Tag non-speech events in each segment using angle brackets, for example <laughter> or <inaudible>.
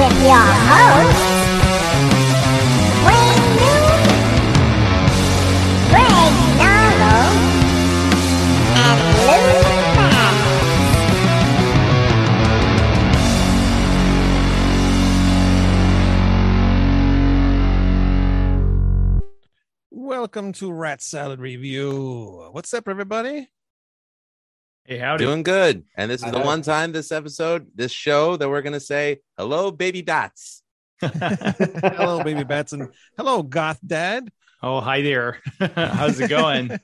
With your hosts, Welcome to Rat Salad Review. What's up, everybody? Hey, howdy. Doing good. And this is the one time this episode, this show that we're gonna say hello, baby dots. <laughs> Hello, baby bats, and hello, Goth Dad. oh, hi there. <laughs> How's it going?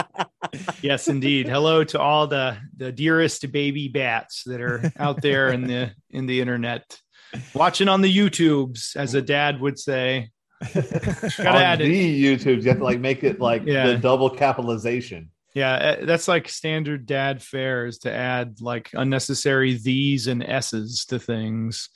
<laughs> yes, indeed. Hello to all the the dearest baby bats that are out there in the in the internet, watching on the YouTubes, as a dad would say. Gotta on add it. the YouTubes, you have to like make it like Yeah. the double capitalization. Yeah, uh, that's like standard dad fare is to add like unnecessary these and s's to things.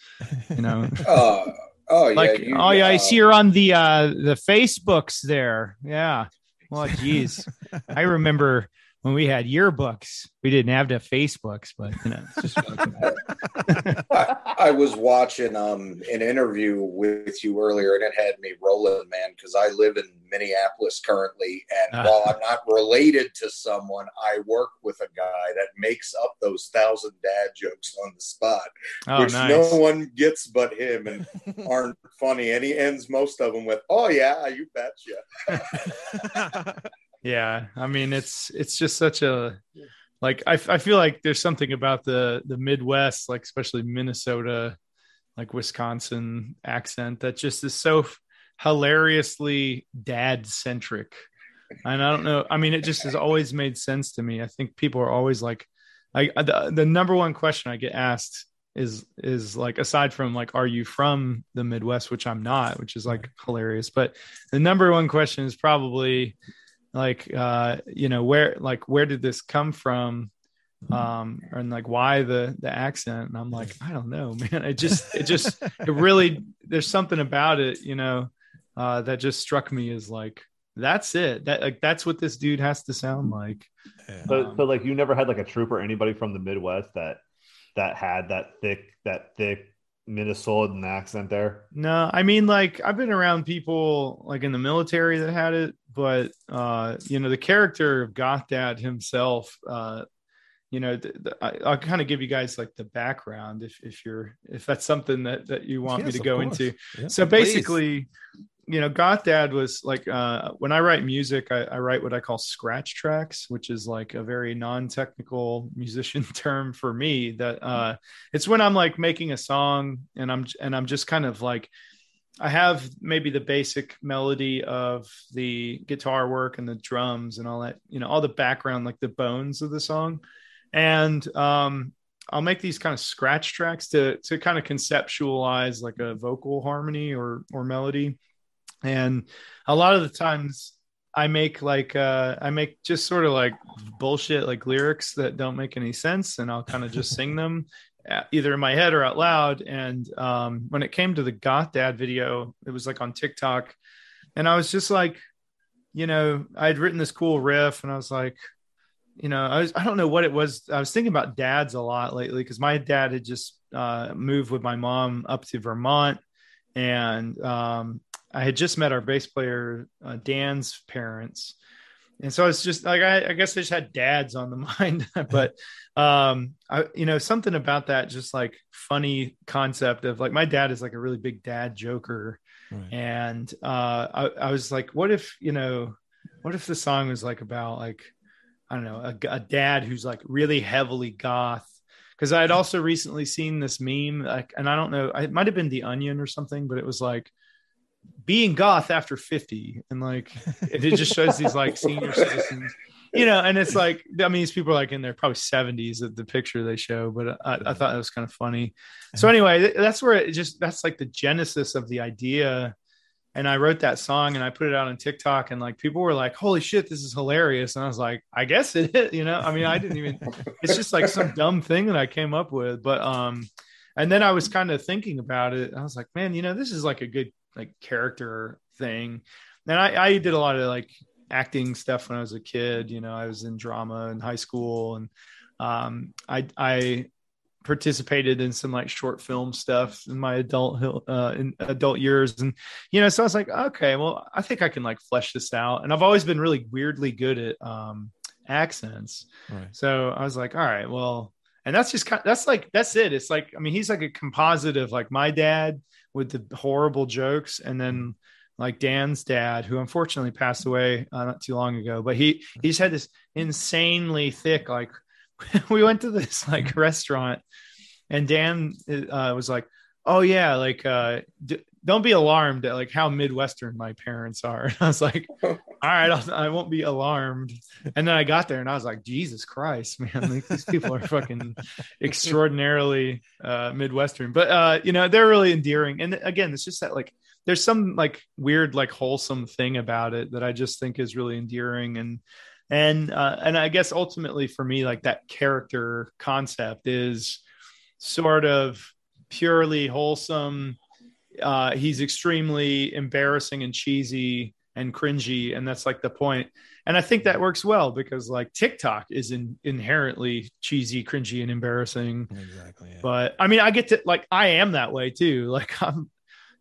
You know, <laughs> Oh, oh yeah. like you, oh yeah, I uh, see her on the uh the Facebooks there. Yeah. Well, geez, I remember when we had yearbooks. We didn't have the Facebooks, but you know, it's just <laughs> I, I was watching um an interview with you earlier, and it had me rolling, man, because I live in Minneapolis currently, and Ah. while I'm not related to someone, I work with a guy that makes up those thousand dad jokes on the spot, oh which nice. no one gets but him, and <laughs> aren't funny. And he ends most of them with, "Oh yeah, you betcha." <laughs> Yeah, I mean it's it's just such a like I, I feel like there's something about the the Midwest, like especially Minnesota, like Wisconsin accent that just is so f- hilariously dad centric. And I don't know. I mean, it just has always made sense to me. I think people are always like, I the, the number one question I get asked is is like aside from like, are you from the Midwest, which I'm not, which is like hilarious. But the number one question is probably like uh you know where like where did this come from? Um and like why the the accent? And i'm like i don't know <laughs> man. It just it just it really there's something about it you know uh that just struck me as like that's it. That like that's what this dude has to sound like. But Um, but like you never had like a trooper, anybody from the Midwest that that had that thick that thick Minnesotan accent there. No, I mean like I've been around people like in the military that had it, but uh, you know the character of Goth Dad himself. Uh, you know, th- th- I, I'll kind of give you guys like the background if if you're if that's something that that you want me to go course. into. Yeah. So Please. You know, Goth Dad was like uh, when I write music, I, I write what I call scratch tracks, which is like a very non-technical musician <laughs> term for me. That uh, it's when I'm like making a song and I'm and I'm just kind of like I have maybe the basic melody of the guitar work and the drums and all that, you know, all the background, like the bones of the song. And um, I'll make these kind of scratch tracks to to kind of conceptualize like a vocal harmony or or melody. And a lot of the times I make like uh I make just sort of like bullshit like lyrics that don't make any sense and I'll kind of just sing them <laughs> uh, either in my head or out loud. And um, when it came to the Goth Dad video, it was like on TikTok, and I was just like, you know, I'd written this cool riff, and I was like, you know, I was I don't know what it was. I was thinking about dads a lot lately because my dad had just uh, moved with my mom up to Vermont, and um, I had just met our bass player uh, Dan's parents. And so it's just like I, I guess I just had dads on the <laughs> mind, but um I you know something about that just like funny concept of like my dad is like a really big dad joker Right. and uh I, I was like what if you know what if the song was like about like i don't know a, a dad who's like really heavily goth because i had also recently seen this meme like and i don't know it might have been the onion or something but it was like being goth after 50 and like it just shows these like senior citizens you know and it's like i mean these people are like in their probably 70s at the picture they show but I, I thought that was kind of funny. So anyway that's where it just that's like the genesis of the idea. And i wrote that song and i put it out on tiktok and like people were like holy shit this is hilarious. And i was like i guess it is you know? I mean i didn't even it's just like some dumb thing that i came up with but um and then i was kind of thinking about it i was like man you know this is like a good like character thing and I, I did a lot of like acting stuff when I was a kid. You know, I was in drama in high school, and um, I I participated in some like short film stuff in my adult uh, in adult years, and you know, so I was like, okay, well, I think I can like flesh this out. And I've always been really weirdly good at um, accents, Right. so I was like, all right, well. And that's just kind of, that's like that's it. It's like I mean he's like a composite of like my dad with the horrible jokes and then like Dan's dad, who unfortunately passed away uh, not too long ago, but he he's had this insanely thick. Like <laughs> we went to this like restaurant, and Dan uh, was like, "Oh yeah, like uh, d- don't be alarmed at like how midwestern my parents are." <laughs> And I was like, "All right, I'll, I won't be alarmed." And then I got there, and I was like, "Jesus Christ, <laughs> man! Like, these people are fucking extraordinarily uh, midwestern." But uh, you know, they're really endearing. And again, it's just that like there's some like weird like wholesome thing about it that I just think is really endearing and and uh, and I guess ultimately for me like that character concept is sort of purely wholesome. Uh, he's extremely embarrassing and cheesy and cringy, and that's like the point. And I think that works well because like TikTok is in, inherently cheesy, cringy, and embarrassing. Exactly. Yeah. But I mean, I get to like I am that way too. <laughs> Like I'm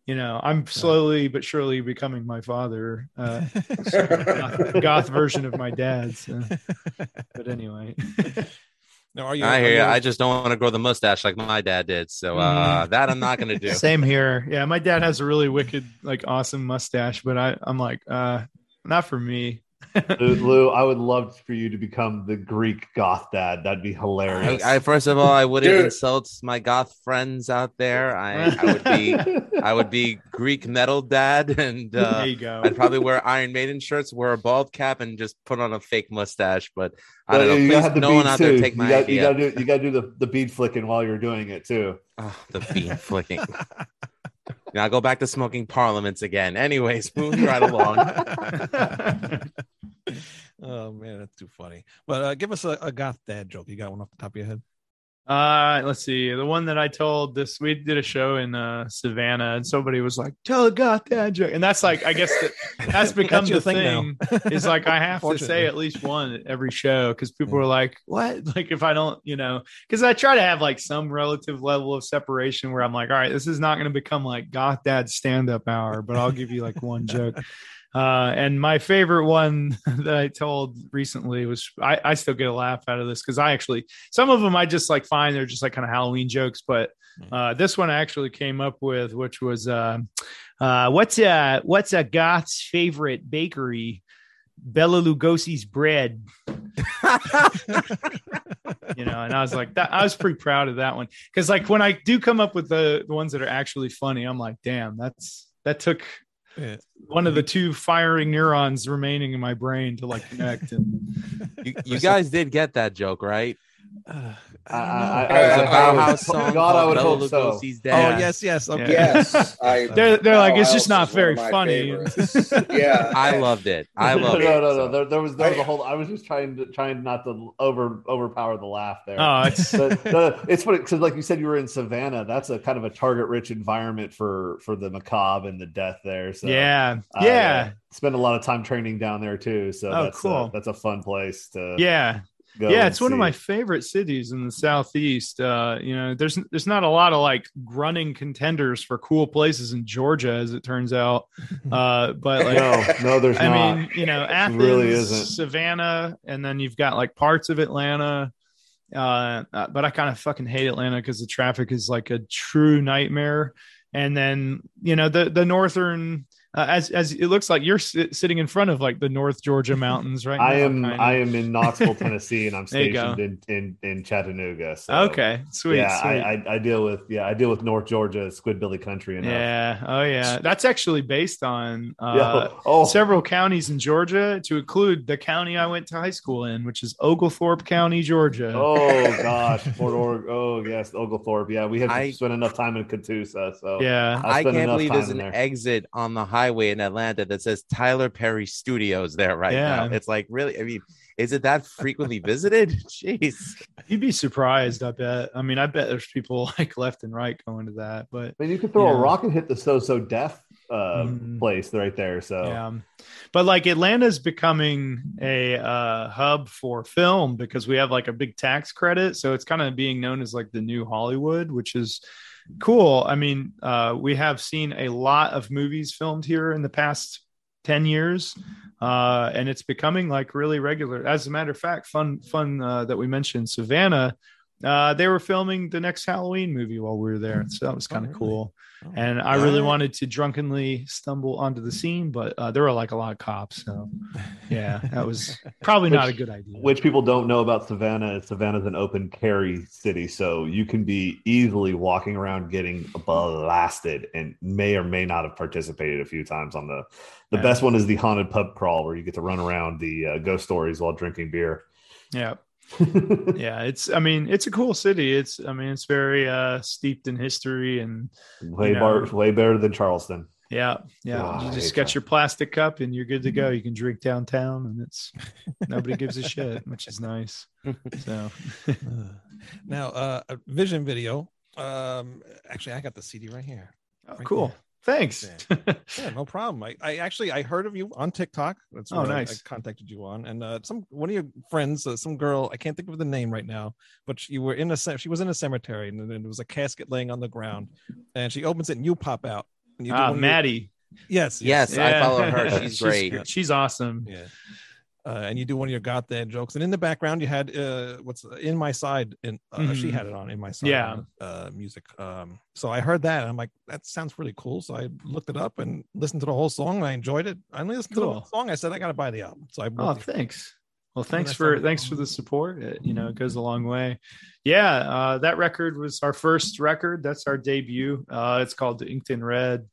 you know, I'm slowly but surely becoming my father, uh, <laughs> goth, goth version of my dad. So. But anyway, <laughs> now, are you? I hear you. you- I just don't want to grow the mustache like my dad did. So uh, that I'm not going <laughs> to do. same here. Yeah, my dad has a really wicked, like, awesome mustache, but I, I'm like, uh, not for me. Dude, Lou, I would love for you to become the Greek goth dad. That'd be hilarious. I, I first of all, I wouldn't Dude. insult my goth friends out there. I, I would be, <laughs> I would be Greek metal dad, and uh, there you go. I'd probably wear Iron Maiden shirts, wear a bald cap, and just put on a fake mustache. But I don't But know. Please, no one beads, out there take my you got, You idea. gotta do you gotta do the, the bead flicking while you're doing it too. Oh, the bead flicking. <laughs> now go back to smoking parliaments again. Anyways, moving right along. <laughs> oh man, that's too funny. But uh, give us a, a goth dad joke. You got one off the top of your head? Uh, let's see. The one that I told this, we did a show in uh, Savannah, and somebody was like, "Tell a goth dad joke," and that's like, I guess that, <laughs> that's become your the thing thing. is like I have to say at least one at every show because people are like, "What?" <laughs> Like if I don't, you know, because I try to have like some relative level of separation where I'm like, "All right, this is not going to become like goth dad stand up hour," but I'll give you like one joke. <laughs> Uh, and my favorite one <laughs> that I told recently was I, I still get a laugh out of this because I actually some of them I just like find they're just like kind of Halloween jokes, but uh, this one I actually came up with, which was uh, uh, what's a what's a goth's favorite bakery? Bela Lugosi's bread, you know, and I was like that. I was pretty proud of that one because, like, when I do come up with the, the ones that are actually funny, I'm like, damn, that's that took Yeah. One of the two firing neurons remaining in my brain to like connect. And <laughs> You, <laughs> you guys did get that joke, right? Uh, I, I don't know. I, It was a I- I Bauhaus song. God, I would Bela hope so. Lugosi's oh yes, yes. Okay. Yes, I. they're they're like, it's just not very one of my funny. <laughs> yeah, I loved it. I <laughs> no, loved no, it. no, So- no. There, there was there was I- a whole. I was just trying to trying not to over overpower the laugh there. oh, it's <laughs> But, no, it's funny because, like you said, you were in Savannah. That's a kind of a target-rich environment for for the macabre and the death there. So yeah, I, yeah, uh, spend a lot of time training down there too. So Oh, that's cool. A, that's a fun place to yeah. Go. yeah it's one of my favorite cities in the southeast uh you know there's there's not a lot of like running contenders for cool places in georgia as it turns out <laughs> uh but like No, no, there's i not. mean you know athens really isn't. savannah and then you've got like parts of atlanta uh uh, but i kind of fucking hate atlanta because the traffic is like a true nightmare and then you know the the northern Uh, as as it looks like you're sit, sitting in front of like the North Georgia <laughs> mountains right I now, am kinda. I am in Knoxville, <laughs> Tennessee, and I'm There you go. stationed in, in in Chattanooga. So okay, sweet. yeah, sweet. I, I I deal with yeah I deal with North Georgia Squidbilly country enough. yeah. Oh yeah. That's actually based on uh, Yeah. Oh, several counties in Georgia, to include the county I went to high school in, which is Oglethorpe County, Georgia. oh <laughs> gosh, Fort Org. Oh yes, Oglethorpe. Yeah, we have I- spent enough time in Catoosa. So yeah. I I can't believe there's an there. exit on the highway in Atlanta that says Tyler Perry Studios there right Yeah. now. It's like really, I mean, is it that frequently visited? <laughs> Jeez. You'd be surprised, I bet. I mean, I bet there's people <laughs> like left and right going to that, but I mean, you could throw a Yeah. rock and hit the so so deaf uh, Mhm. place right there. So yeah. But like Atlanta's becoming a uh, hub for film because we have like a big tax credit, so it's kind of being known as like the new Hollywood, which is cool. I mean, uh, we have seen a lot of movies filmed here in the past 10 years uh, and it's becoming like really regular as a matter of fact fun fun uh, that we mentioned savannah uh, they were filming the next halloween movie while we were there so that was kind of really? cool Oh. and i really What? wanted to drunkenly stumble onto the scene but uh, there were like a lot of cops so yeah that was probably not a good idea Which people don't know about Savannah is Savannah's an open carry city, so you can be easily walking around getting blasted and may or may not have participated a few times on the. The Yeah. best one is the haunted pub crawl, where you get to run around the uh, ghost stories while drinking beer. yeah yeah it's i mean it's a cool city it's i mean it's very uh steeped in history and way You know. bar, way better than Charleston. Yeah, yeah. God, you I just hate get that. your plastic cup and you're good to go. You can drink downtown, and it's nobody gives a <laughs> shit, which is nice. So, <laughs> now, uh, a vision video. Um, actually, I got the CD right here. oh, Right cool. Thanks. Yeah, no problem. I, I actually I heard of you on TikTok. That's Oh, where I- nice. I, contacted you on, and uh, some one of your friends, uh, some girl, I can't think of the name right now, but you were in a she was in a cemetery, and then there was a casket laying on the ground, and she opens it, and you pop out. And you do Ah, one of your- Maddie. Yes, Yes, I follow her. <laughs> She's great. She's awesome. Yeah. Uh, and you do one of your Goth Dad jokes, and in the background you had uh, what's in my side, and uh, she Mhm. had it on in my side, Yeah. uh, music. Um, so I heard that, and I'm like, that sounds really cool. So I looked it up and listened to the whole song, and I enjoyed it. I only listened to the whole song. I said I got to buy the album, so I Oh, thanks. Well, thanks for thanks for the support. It, you know, it goes a long way. Yeah, uh, that record was our first record. That's our debut. Uh, it's called Inked in Red,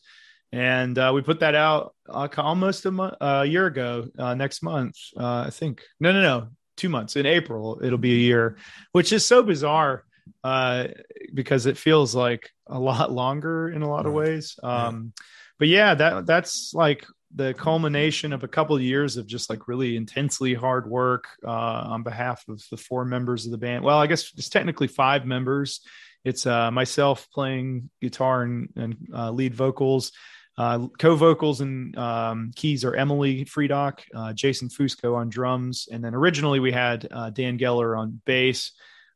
and uh, we put that out uh, almost a month, uh, a year ago. Uh, next month, uh, I think. No, no, no, two months. In April, it'll be a year, which is so bizarre uh, because it feels like a lot <laughs> longer in a lot of ways. Um, But yeah, that that's like the culmination of a couple of years of just like really intensely hard work uh, on behalf of the four members of the band. Well, I guess it's technically five members. It's uh, myself playing guitar and, and uh, lead vocals. Uh, co-vocals and um, keys are Emily Friedock, uh, Jason Fusco on drums, and then originally we had uh, Dan Geller on bass.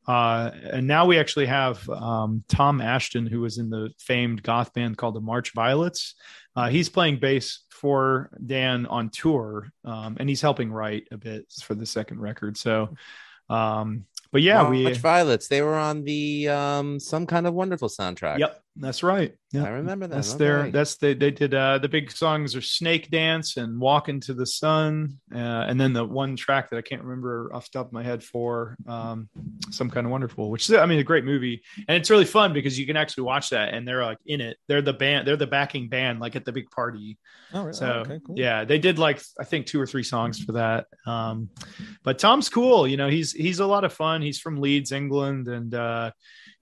Uh, and now we actually have um, Tom Ashton, who was in the famed goth band called the March Violets. Uh, he's playing bass for Dan on tour, um, and he's helping write a bit for the second record. So, um, but yeah, we. March Violets. They were on the um some kind of wonderful soundtrack. Yep, that's right. Yeah. I remember that. that's their. That's the they did uh, the big songs are Snake Dance and Walk into the Sun, uh, and then the one track that I can't remember off the top of my head for um, some kind of wonderful, which is I mean a great movie, and it's really fun because you can actually watch that and they're like in it. They're the band. They're the backing band, like at the big party. Oh, really? So Oh, okay, cool. yeah, they did like I think two or three songs for that. Um, but Tom's cool. You know, he's he's a lot of fun. He's from Leeds, England, and uh,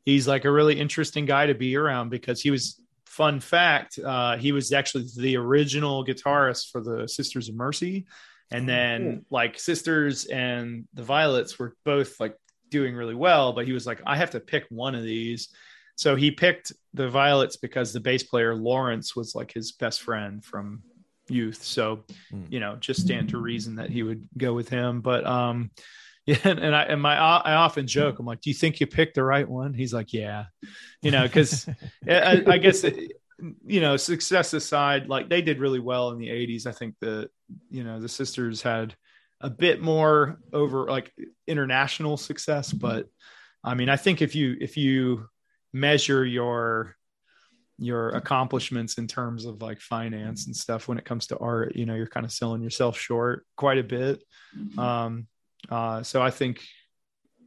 he's like a really interesting guy to be around because he was. Fun fact: uh, he was actually the original guitarist for the Sisters of Mercy, and then like Sisters and the Violets were both like doing really well, but he was like, I have to pick one of these. So he picked the Violets because the bass player Lawrence was like his best friend from youth. So, Hmm. you know, just stand to reason that he would go with him. But um, <laughs> yeah, and I and my I often joke, I'm like, do you think you picked the right one? He's like, yeah, you know, because <laughs> I, I guess it, you know, success aside, like they did really well in the '80s. I think the you know the sisters had a bit more over like international success, but I mean, I think if you if you measure your your accomplishments in terms of like finance and stuff when it comes to art you know you're kind of selling yourself short quite a bit um uh so i think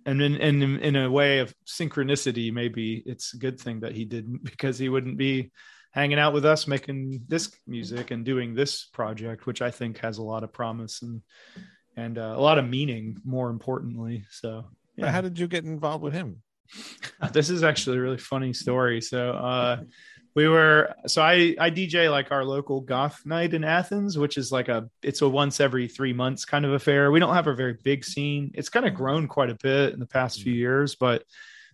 and in, in in a way of synchronicity maybe it's a good thing that he didn't <laughs> because he wouldn't be hanging out with us making this music and doing this project which i think has a lot of promise and and uh, a lot of meaning more importantly so Yeah. How did you get involved with him? <laughs> this is actually a really funny story. So uh we were so I I DJ like our local goth night in Athens, which is like a it's a once every three months kind of affair. We don't have a very big scene. It's kind of grown quite a bit in the past few years, but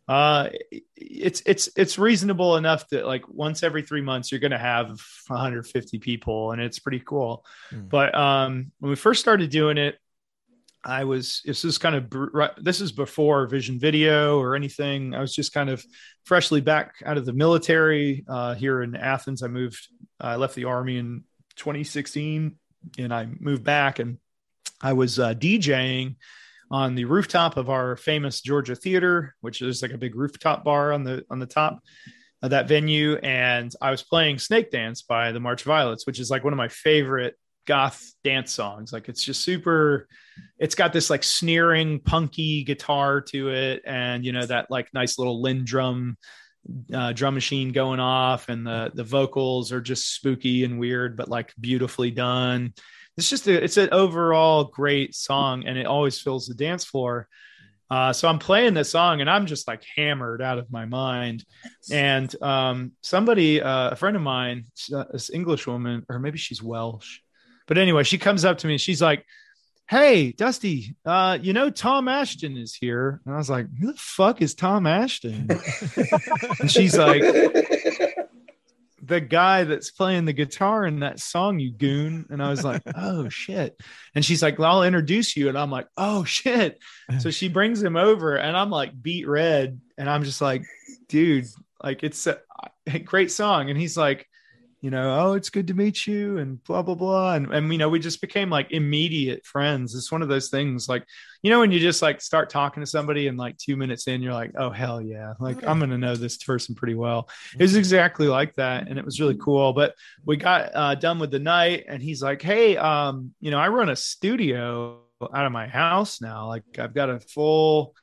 uh it's it's it's reasonable enough that like once every three months you're gonna have 150 people and it's pretty cool. Hmm. But um when we first started doing it, I was this is kind of this is before Vision Video or anything. I was just kind of freshly back out of the military uh, here in Athens. I moved, I left the army in 2016, and I moved back, and I was uh, DJing on the rooftop of our famous Georgia Theater, which is like a big rooftop bar on the on the top of that venue, and I was playing Snake Dance by the March Violets, which is like one of my favorite goth dance songs. Like it's just super it's got this like sneering punky guitar to it and you know that like nice little LinnDrum uh, drum machine going off and the the vocals are just spooky and weird but like beautifully done. It's just a, it's an overall great song and it always fills the dance floor. Uh, so i'm playing this song and i'm just like hammered out of my mind. And um, somebody uh, a friend of mine uh, this english woman or maybe she's welsh but anyway she comes up to me and she's like hey dusty uh you know tom ashton is here. And i was like who the fuck is tom ashton? <laughs> And she's like the guy that's playing the guitar in that song you goon. And i was like <laughs> oh shit. And she's like well, i'll introduce you. And i'm like oh shit. So she brings him over and i'm like beat red. And i'm just like dude like it's a, a great song. And he's like you know, oh, it's good to meet you and blah, blah, blah. And, and, you know, we just became like immediate friends. It's one of those things like, you know, when you just like start talking to somebody and like two minutes in, you're like, oh, hell yeah. Like, I'm going to know this person pretty well. It was exactly like that. And it was really cool. But we got uh, done with the night and he's like, hey, um, you know, I run a studio out of my house now. Like, I've got a full,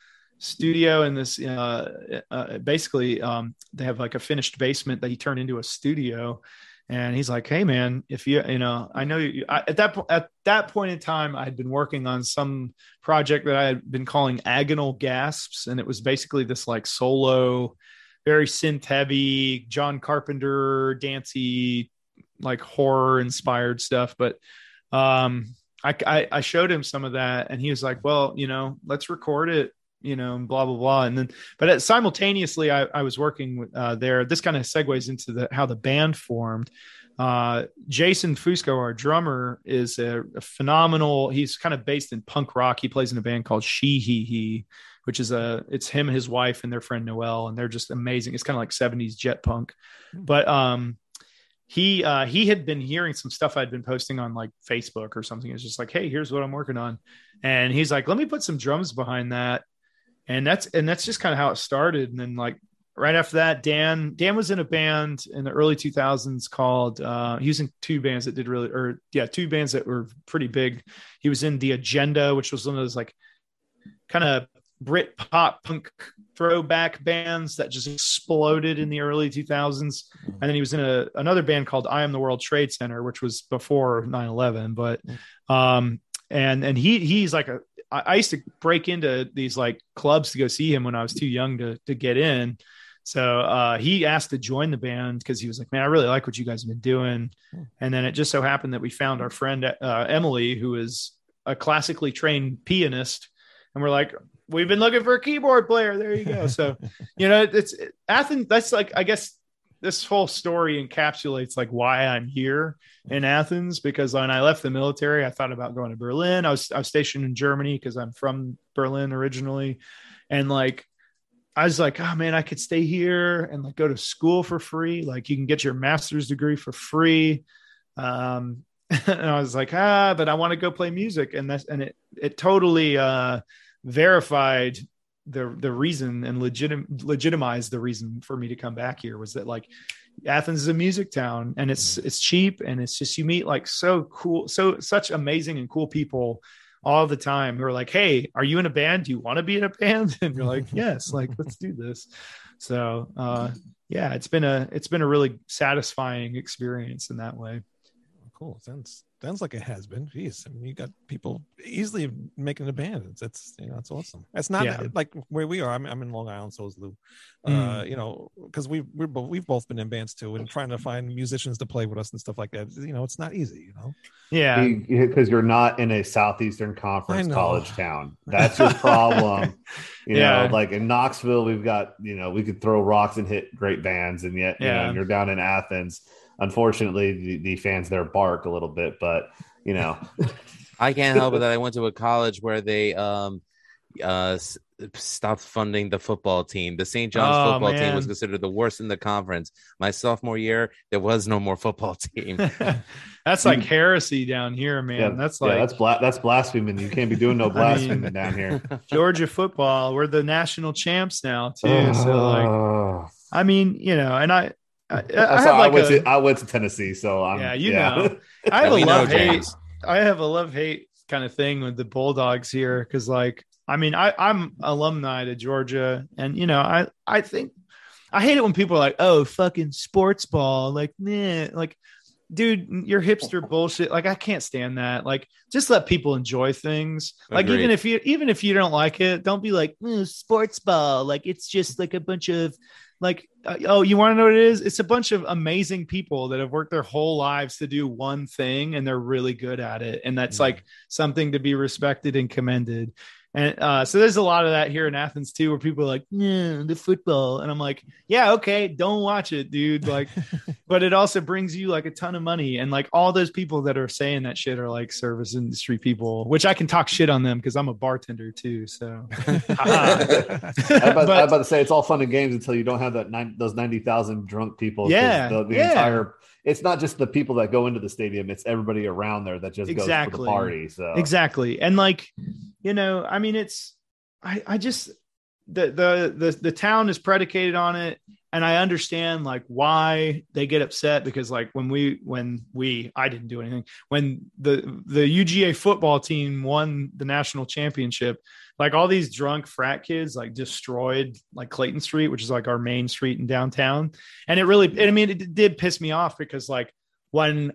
studio in this uh, uh basically um they have like a finished basement that he turned into a studio and he's like hey man if you you know i know you I, at that at that point in time i had been working on some project that i had been calling agonal gasps and it was basically this like solo very synth heavy john carpenter dancey like horror inspired stuff. But um I, I i showed him some of that and he was like well you know let's record it you know, and blah blah blah. And then, but at, simultaneously, I, I was working with, uh, there. This kind of segues into the how the band formed. Uh, Jason Fusco, our drummer, is a, a phenomenal. He's kind of based in punk rock. He plays in a band called She He He, which is a it's him, his wife, and their friend Noel, and they're just amazing. It's kind of like '70s jet punk, but um, he uh, he had been hearing some stuff I'd been posting on like Facebook or something. It's just like, hey, here's what I'm working on, and he's like, let me put some drums behind that and that's and that's just kind of how it started. And then like right after that dan dan was in a band in the early 2000s called uh he was in two bands that did really or yeah two bands that were pretty big. He was in the agenda which was one of those like kind of brit pop punk throwback bands that just exploded in the early 2000s and then he was in a, another band called i am the world trade center which was before 9-11 but um and and he he's like a I, I used to break into these like clubs to go see him when I was too young to to get in. So uh, he asked to join the band because he was like, "Man, I really like what you guys have been doing." And then it just so happened that we found our friend uh, Emily, who is a classically trained pianist, and we're like, "We've been looking for a keyboard player." There you go. So, <laughs> you know, it's Athens. That's like, I guess, this whole story encapsulates like why I'm here in Athens because when I left the military, I thought about going to Berlin. I was I was stationed in Germany because I'm from Berlin originally, and like I was like, oh man, I could stay here and like go to school for free. Like you can get your master's degree for free. Um, <laughs> and I was like, ah, but I want to go play music, and that's and it it totally uh, verified the the reason and legitim legitimized the reason for me to come back here was that like Athens is a music town and it's it's cheap and it's just you meet like so cool so such amazing and cool people all the time who are like hey are you in a band? Do you want to be in a band? <laughs> And you're like <laughs> yes like let's do this. So uh yeah it's been a it's been a really satisfying experience in that way. Cool. Sounds sounds like it has been. Jeez, I mean, you got people easily making a band. That's you know, that's awesome. It's not Yeah. like where we are. I'm, I'm in Long Island, so is Lou. Uh, Mm. you know, because we we're both we've both been in bands too, and trying to find musicians to play with us and stuff like that. You know, it's not easy. You know. yeah because you're not in a southeastern conference college town. That's your problem. <laughs> you Yeah. know, like in Knoxville, we've got you know we could throw rocks and hit great bands, and yet you Yeah. know you're down in Athens. Unfortunately, the, the fans there bark a little bit, but you know, <laughs> I can't help it that I <laughs> went to a college where they um uh stopped funding the football team. The St. John's Oh, football team was considered the worst in the conference. My sophomore year, there was no more football <laughs> team. that's like heresy down here man yeah, that's yeah, like that's bla- that's blaspheming. You can't be doing no I mean- blaspheming down here. georgia football we're the national champs now too so like i mean you know and i i, <laughs> I why I like went a, to I went to Tennessee, so I'm Yeah, you yeah. know. <laughs> I have a love hate. I have a love hate kind of thing with the Bulldogs here because, like, I mean, I, I'm alumni to Georgia, and you know, I I think I hate it when people are like, "Oh, fucking sports ball," like, nah, like, dude, you're hipster bullshit. Like, I can't stand that. Like, just let people enjoy things. Like, Agreed. even if you even if you don't like it, don't be like "Mm, sports ball. Like, it's just like a bunch of like uh, oh you want to know what it is? It's a bunch of amazing people that have worked their whole lives to do one thing and they're really good at it. And that's Yeah. like something to be respected and commended and uh, so there's a lot of that here in athens too where people are like yeah the football and i'm like yeah okay don't watch it dude like <laughs> but it also brings you like a ton of money and like all those people that are saying that shit are like service industry people which i can talk shit on them because i'm a bartender too so <laughs> <laughs> I'm about, But- I'm about to say it's all fun and games until you don't have that nine, those ninety thousand drunk people. Yeah, the, the yeah. entire. It's not just the people that go into the stadium; it's everybody around there that just goes for Exactly. the party. So exactly and like you know i mean it's i i just the the the the town is predicated on it and i understand like why they get upset because like when we when we i didn't do anything when the the uga football team won the national championship like all these drunk frat kids like destroyed like clayton street which is like our main street in downtown and it really i mean it did piss me off because like when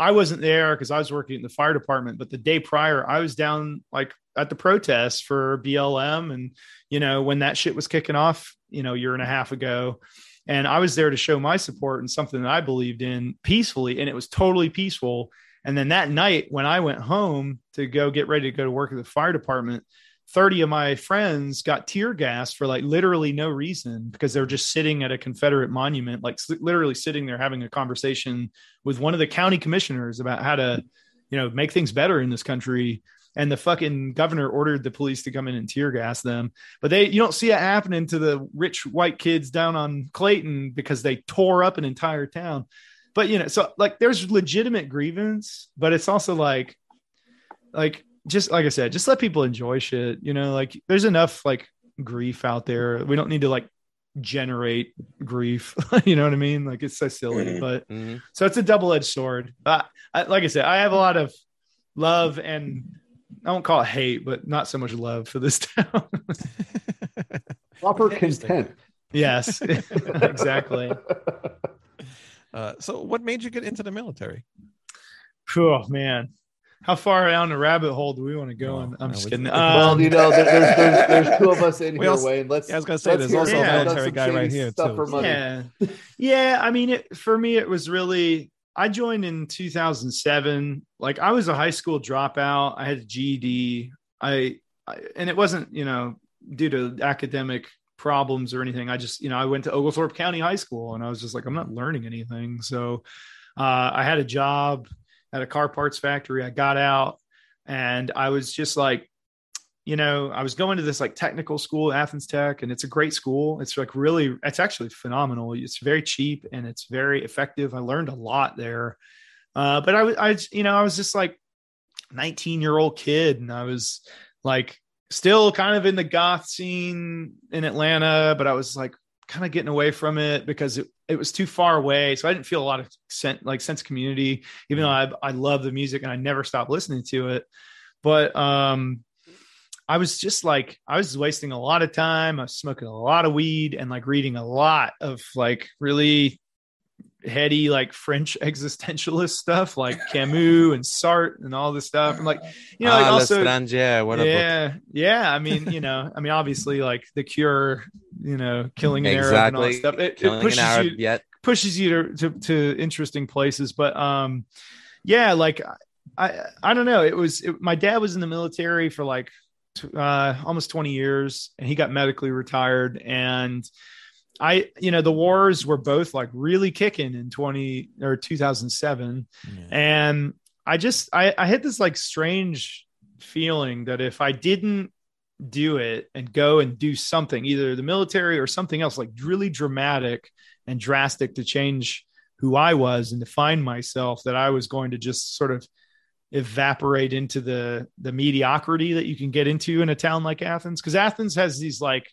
I wasn't there because I was working in the fire department, but the day prior, I was down like at the protest for BLM. And, you know, when that shit was kicking off, you know, a year and a half ago. And I was there to show my support and something that I believed in peacefully. And it was totally peaceful. And then that night, when I went home to go get ready to go to work at the fire department, 30 of my friends got tear gassed for like literally no reason because they were just sitting at a Confederate monument, like literally sitting there having a conversation with one of the county commissioners about how to, you know, make things better in this country. And the fucking governor ordered the police to come in and tear gas them. But they, you don't see it happening to the rich white kids down on Clayton because they tore up an entire town. But, you know, so like there's legitimate grievance, but it's also like, like, just like I said, just let people enjoy shit. You know, like there's enough like grief out there. We don't need to like generate grief. <laughs> you know what I mean? Like it's so silly, Mhm. but Mhm. so it's a double edged sword. Uh, I, like I said, I have a lot of love and I won't call it hate, but not so much love for this <laughs> town. <laughs> proper content. yes, exactly. Uh, so, what made you get into the military? Oh man, how far down the rabbit hole do we want to go? Oh, in? I'm no, just we- kidding. well, Um, you know, there, there's, there's there's two of us in <laughs> here, also- Wayne. Let's. Yeah, I was gonna say, there's hear also a military guy right here, stuff too. for. Yeah. Yeah. I mean, it, for me, it was really, I joined in 2007. Like I was a high school dropout. I had a GED. I, I, and it wasn't, you know, due to academic problems or anything. I just, you know, I went to Oglethorpe County High School and I was just like, I'm not learning anything. So uh, I had a job at a car parts factory. I got out and I was just like, you know, I was going to this like technical school, Athens Tech, and it's a great school. It's like really, it's actually phenomenal. It's very cheap and it's very effective. I learned a lot there. Uh, but I was, I, you know, I was just like 19 year old kid and I was like still kind of in the goth scene in Atlanta, but I was like kind of getting away from it because it, it was too far away. So I didn't feel a lot of sense, like sense of community, even though I, I love the music and I never stopped listening to it. But um, I was just like, I was wasting a lot of time. I was smoking a lot of weed and like reading a lot of like really heady like French <laughs> existentialist stuff like <laughs> Camus and Sartre and all this stuff. And like, you know, like ah, also L'Étranger, what yeah, yeah. I mean, you know, I mean, obviously, like the Cure, you know, killing an Arab and all that stuff. It, it pushes Arab you yet. pushes you to, to to interesting places. But um, yeah, like I I don't know. It was it, my dad was in the military for like t- uh almost twenty years, and he got medically retired. And I, you know, the wars were both like really kicking in twenty or two thousand seven. And i just I, I had this like strange feeling that if i didn't do it and go and do something either the military or something else like really dramatic and drastic to change who i was and to find myself that i was going to just sort of evaporate into the the mediocrity that you can get into in a town like athens. Because athens has these like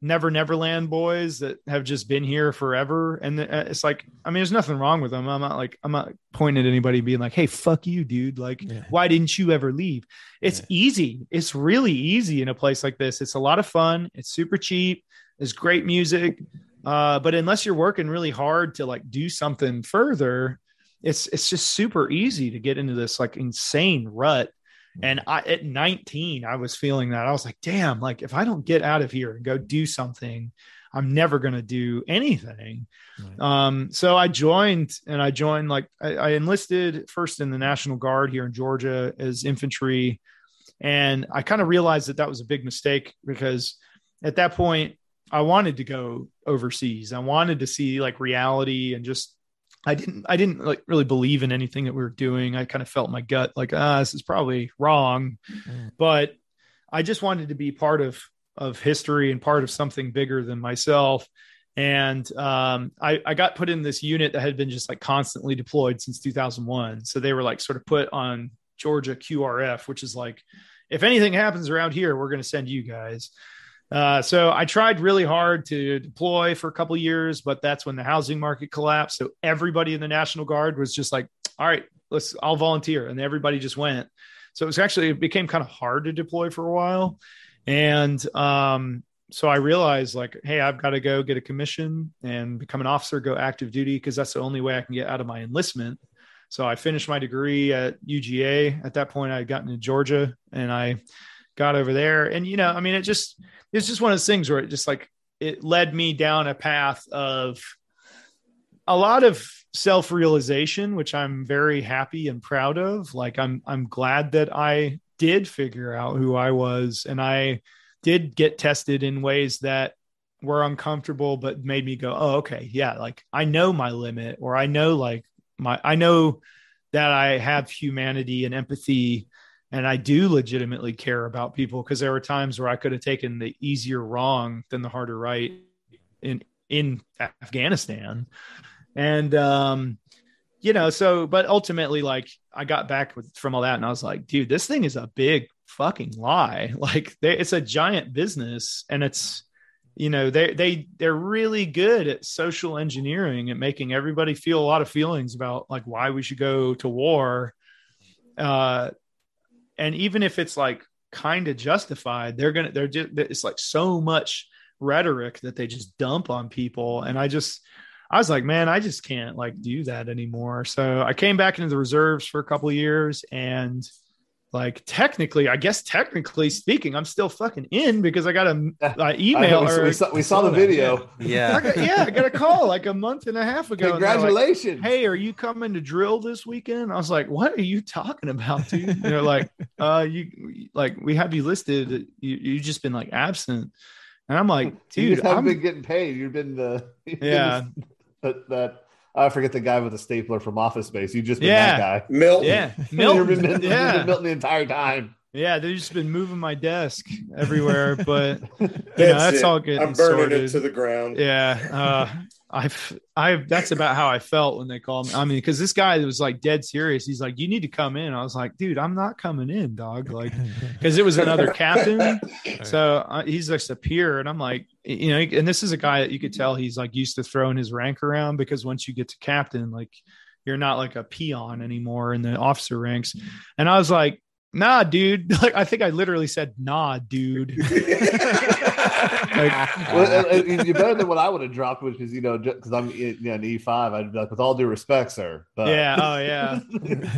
never neverland boys that have just been here forever. And uh, it's like i mean there's nothing wrong with them. I'm not like i'm not pointing at anybody being like hey fuck you dude. Like Yeah. why didn't you ever leave? It's Yeah. easy. It's really easy in a place like this. It's a lot of fun. It's super cheap. It's great music. Uh, but unless you're working really hard to like do something further it's it's just super easy to get into this like insane rut and I, at 19, I was feeling that. I was like, damn, like if I don't get out of here and go do something, I'm never going to do anything. Right. Um, so I joined and I joined, like, I, I enlisted first in the National Guard here in Georgia as infantry. And I kind of realized that that was a big mistake because at that point, I wanted to go overseas. I wanted to see like reality and just I didn't I didn't like really believe in anything that we were doing. I kind of felt my gut like ah this is probably wrong. Mm. But I just wanted to be part of of history and part of something bigger than myself. And um, I, I got put in this unit that had been just like constantly deployed since 2001. So they were like sort of put on Georgia QRF, which is like, if anything happens around here, we're going to send you guys. Uh, so I tried really hard to deploy for a couple years, but that's when the housing market collapsed. So everybody in the National Guard was just like, all right, let's, I'll volunteer. And everybody just went. So it was actually, it became kind of hard to deploy for a while. And um, so I realized like, hey, I've got to go get a commission and become an officer, go active duty, because that's the only way I can get out of my enlistment. So I finished my degree at UGA. At that point, I had gotten to Georgia and I got over there. And, you know, I mean, it just, it's just one of those things where it just like, it led me down a path of a lot of self-realization, which I'm very happy and proud of. Like I'm, I'm glad that I did figure out who I was and I did get tested in ways that were uncomfortable, but made me go, Oh, okay. Yeah. Like I know my limit or I know like my, I know that I have humanity and empathy and I do legitimately care about people because there were times where I could have taken the easier wrong than the harder right in in Afghanistan. And um you know, so but ultimately like I got back with from all that and I was like, dude, this thing is a big fucking lie. <laughs> Like they, it's a giant business and it's you know, they they they're really good at social engineering and making everybody feel a lot of feelings about like why we should go to war. Uh and even if it's like kind of justified they're gonna they're just it's like so much rhetoric that they just dump on people. And i just i was like man i just can't like do that anymore. So i came back into the reserves for a couple years and like technically i guess technically speaking i'm still fucking in because i got a, a email I know, we, or we saw, we saw the that, video. I Yeah. got, yeah i got a call like a month and a half ago and they're like, Congratulations. hey, are you coming to drill this weekend? I was like, what are you talking about, dude? And they're like, <laughs> uh, you like we have you listed. You you just been like absent, and I'm like, you dude, just haven't been getting paid. You've been the <laughs> yeah, that, that I forget the guy with the stapler from Office Space. You've just been Yeah. that guy. Milton. yeah, You've Milton, been, you've been yeah, Milton the entire time. Yeah. They've just been moving my desk everywhere, but you know, That's that's it. all good. I'm burning sorted. it to the ground. yeah uh I've, I, that's about how I felt when they called me. I mean, because this guy was like dead serious. He's like, "You need to come in." I was like, "Dude, I'm not coming in, dog." Like, <laughs> because it was another captain. So uh, he's just a peer, and I'm like, you know, and this is a guy that you could tell he's like used to throwing his rank around because once you get to captain, like you're not like a peon anymore in the officer ranks. And I was like, nah, dude. <laughs> Like I think I literally said, nah, dude. <laughs> well, uh, uh, you're better than what I would have dropped, which is you know because I'm you know, an E five. I'd be like, with all due respect, sir. But yeah. Oh yeah.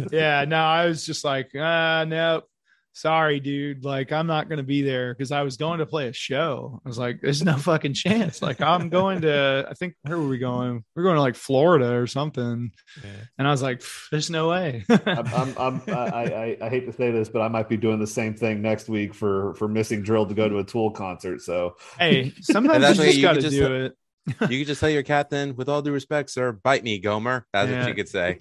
<laughs> yeah. No, I was just like, ah, no, sorry, dude. Like, I'm not going to be there because I was going to play a show. I was like, there's no fucking chance. Like, I'm going to, I think, where were we going? We're going to like Florida or something. Yeah. And I was like, there's no way. I'm, I'm, I'm I, I, I hate to say this, but I might be doing the same thing next week for for missing drill to go to a Tool concert. So hey, <laughs> sometimes that's you what just you gotta just- do it. You could just tell your captain, with all due respect, sir, bite me, Gomer. That's Yeah. what you could say.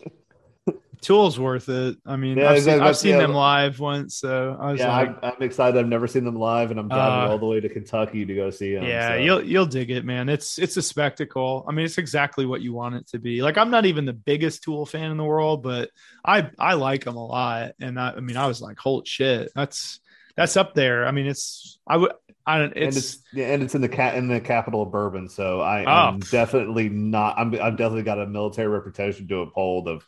Tool's worth it. I mean, Yeah, I've seen. I've seen Yeah. them live once, so I was yeah, like, I, I'm excited. I've never seen them live, and I'm driving Uh, all the way to Kentucky to go see them. yeah, so. you'll you'll dig it, man. It's it's a spectacle. I mean, it's exactly what you want it to be. Like, I'm not even the biggest Tool fan in the world, but I I like them a lot. And I, I mean, I was like, holy shit, that's that's up there. I mean, it's I would I don't and it's, it's yeah, and it's in the cat in the capital of bourbon. So I, Oh. I'm definitely not. I'm I've definitely got a military reputation to uphold of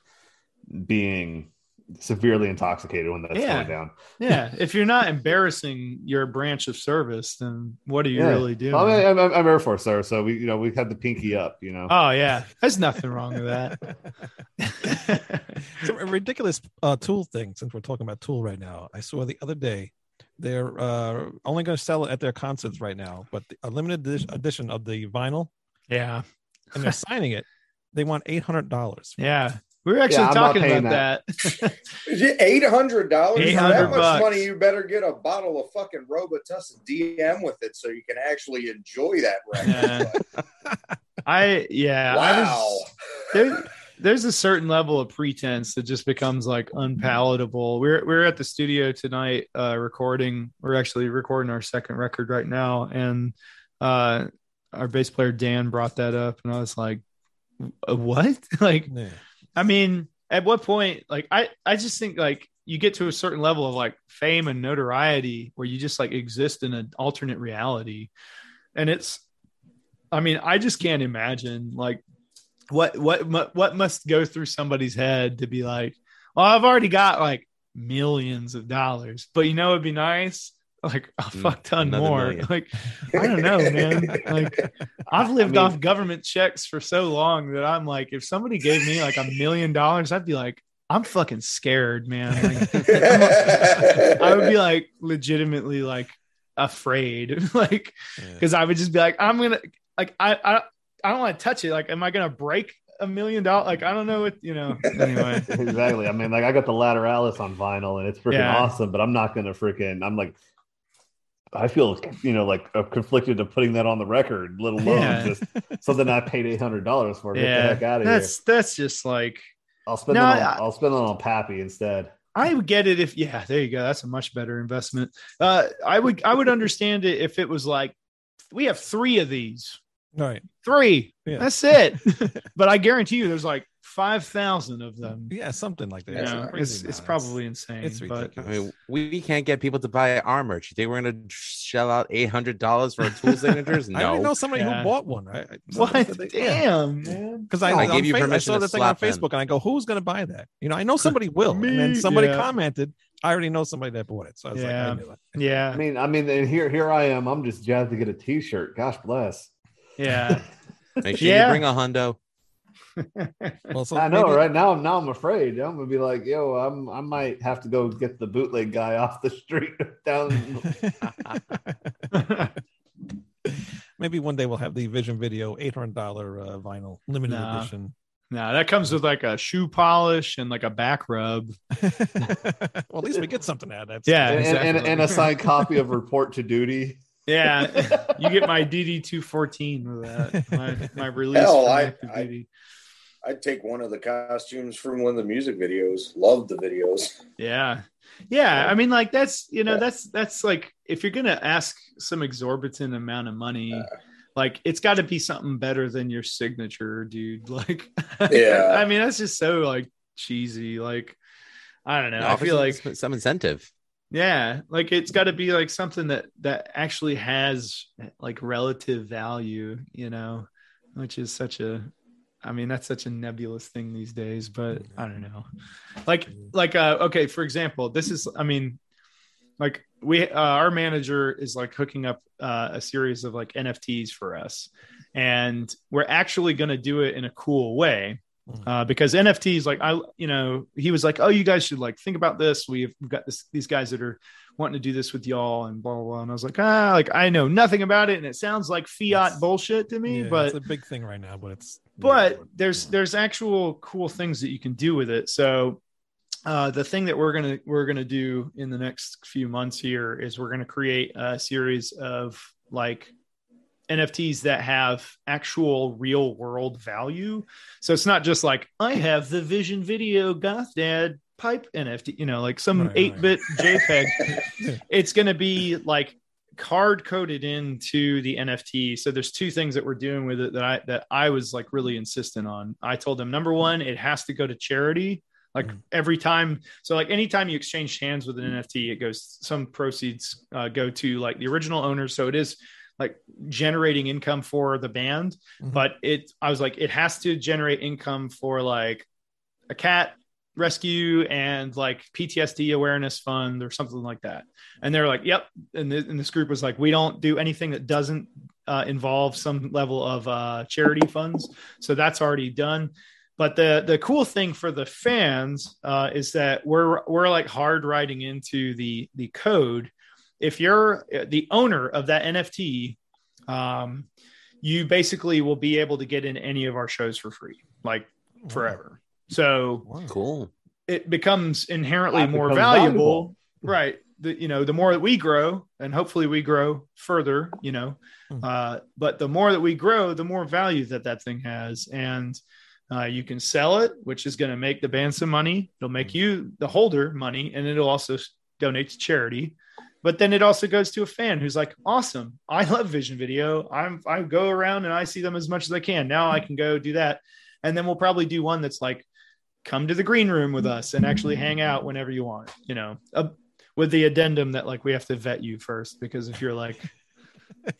being severely intoxicated when that's Yeah. going down. <laughs> yeah. If you're not embarrassing your branch of service, then what are you Yeah. really doing? Well, I mean, I'm, I'm, I'm Air Force, sir. So we, you know, we had the pinky up. You know, oh yeah, there's nothing wrong with that. <laughs> so a ridiculous uh, tool thing since we're talking about tool right now i saw the other day they're uh, only going to sell it at their concerts right now but the, a limited edition of the vinyl yeah, and they're signing it they want $800 yeah. We were actually Yeah, talking about that. <laughs> Eight hundred dollars? That much bucks. money, you better get a bottle of fucking Robitussin DM with it, so you can actually enjoy that record. Yeah. I yeah, I wow. was, there, there's a certain level of pretense that just becomes like unpalatable. We're we're at the studio tonight uh recording. We're actually recording our second record right now and uh our bass player Dan brought that up and I was like "Uh, what? <laughs> like yeah. I mean, at what point, like, I, I just think like you get to a certain level of like fame and notoriety where you just like exist in an alternate reality. And it's, I mean, I just can't imagine like what, what, what must go through somebody's head to be like, well, I've already got like millions of dollars, but you know, it'd be nice. Like a Mm, fuck ton another more. million. Like I don't know, man. Like <laughs> I've lived mean- off government checks for so long that I'm like, if somebody gave me like a million dollars, I'd be like, I'm fucking scared, man. Like, <laughs> I would be like legitimately like afraid, <laughs> like Yeah. because I would just be like, I'm gonna like I I, I don't want to touch it. Like, am I gonna break a million dollars? Like, I don't know what you know. Anyway, exactly. I mean, like I got the Lateralus on vinyl, and it's freaking Yeah. awesome. But I'm not gonna freaking. I'm like, I feel you know like uh, conflicted to putting that on the record, let alone Yeah. just something I paid eight hundred dollars for. Get the heck out of here. that's that's just like I'll spend No, it on. I- I'll spend it on Pappy instead. I would get it if yeah, there you go. That's a much better investment. Uh, I would I would understand it if it was like we have three of these, right? three. Yeah. That's it. <laughs> but I guarantee you, there's like five thousand of them. Yeah, something like that. Yeah, know, crazy it's it's probably insane. it's but. I mean, we can't get people to buy our merch. You think we're going to shell out eight hundred dollars for our tool <laughs> signatures? I already know somebody Yeah. who bought one. Right? what? Damn, man. Because I, I gave you Fa- I saw the thing on slap them. Facebook and I go, who's going to buy that? You know, I know somebody <laughs> will. and then Me, somebody yeah. commented, I already know somebody that bought it. So I was Yeah. like, I knew it. Yeah, I mean, I mean, and here, here I am. I'm just jazzed to get a T-shirt. Gosh bless. yeah. <laughs> Make sure Yeah. you bring a hundo. Well, so I know, maybe- right now. Now I'm afraid. I'm gonna be like, yo, I'm. I might have to go get the bootleg guy off the street <laughs> down. <laughs> Maybe one day we'll have the Vision Video eight hundred dollar uh, vinyl limited Nah. edition. no, that comes with like a shoe polish and like a back rub. <laughs> well, at least we get something out of that. Yeah, and, and, and, and a signed copy of Report to Duty. Yeah, you get my DD two fourteen with that. My my release. Hell, from I- active I- duty. I'd take one of the costumes from one of the music videos. Love the videos. Yeah. Yeah. I mean, like that's you know, Yeah. that's that's like if you're gonna ask some exorbitant amount of money, like it's got to be something better than your signature, dude. <laughs> Like, Yeah. I mean, that's just so like cheesy. Like, I don't know. I feel some- like some incentive. yeah, like it's got to be like something that that actually has like relative value, you know, which is such a I mean, that's such a nebulous thing these days, but I don't know. Like like uh okay, for example, this is I mean like we uh, our manager is like hooking up uh, a series of like NFTs for us and we're actually going to do it in a cool way uh, because NFTs, like I, you know, he was like, "Oh, you guys should like think about this. We've, we've got this these guys that are wanting to do this with y'all and blah blah blah." And I was like, "Ah, like I know nothing about it, and it sounds like fiat It's- bullshit to me." Yeah, but it's a big thing right now, but it's but there's there's actual cool things that you can do with it. So uh, the thing that we're gonna we're gonna do in the next few months here is we're gonna create a series of like NFTs that have actual real world value. So it's not just like I have the Vision Video Goth Dad pipe NFT, you know, like some eight right. bit JPEG. <laughs> it's going to be like card coded into the NFT. So there's two things that we're doing with it that I that I was like really insistent on. I told them number one, it has to go to charity. Like Mhm. every time, so like anytime you exchange hands with an NFT, it goes some proceeds uh, go to like the original owners. So it is like generating income for the band, Mhm. but it I was like it has to generate income for like a cat rescue and like PTSD awareness fund or something like that. And they're like, "Yep." And, th- and this group was like, "We don't do anything that doesn't uh, involve some level of uh, charity funds." So that's already done. But the the cool thing for the fans uh, is that we're we're like hard writing into the the code. If you're uh, the owner of that NFT, um, you basically will be able to get in any of our shows for free, like forever. So Wow. Cool. it becomes inherently That more becomes valuable, valuable. right. The, you know the more that we grow and hopefully we grow further you know Hmm. uh, but the more that we grow the more value that that thing has. And uh, you can sell it which is going to make the band some money. It'll make you the holder money and it'll also donate to charity. But then it also goes to a fan who's like awesome. I love vision video. I'm i go around and i see them as much as i can. Now i can go do that. And then we'll probably do one that's like come to the green room with us and actually hang out whenever you want you know uh, with the addendum that like we have to vet you first because if you're like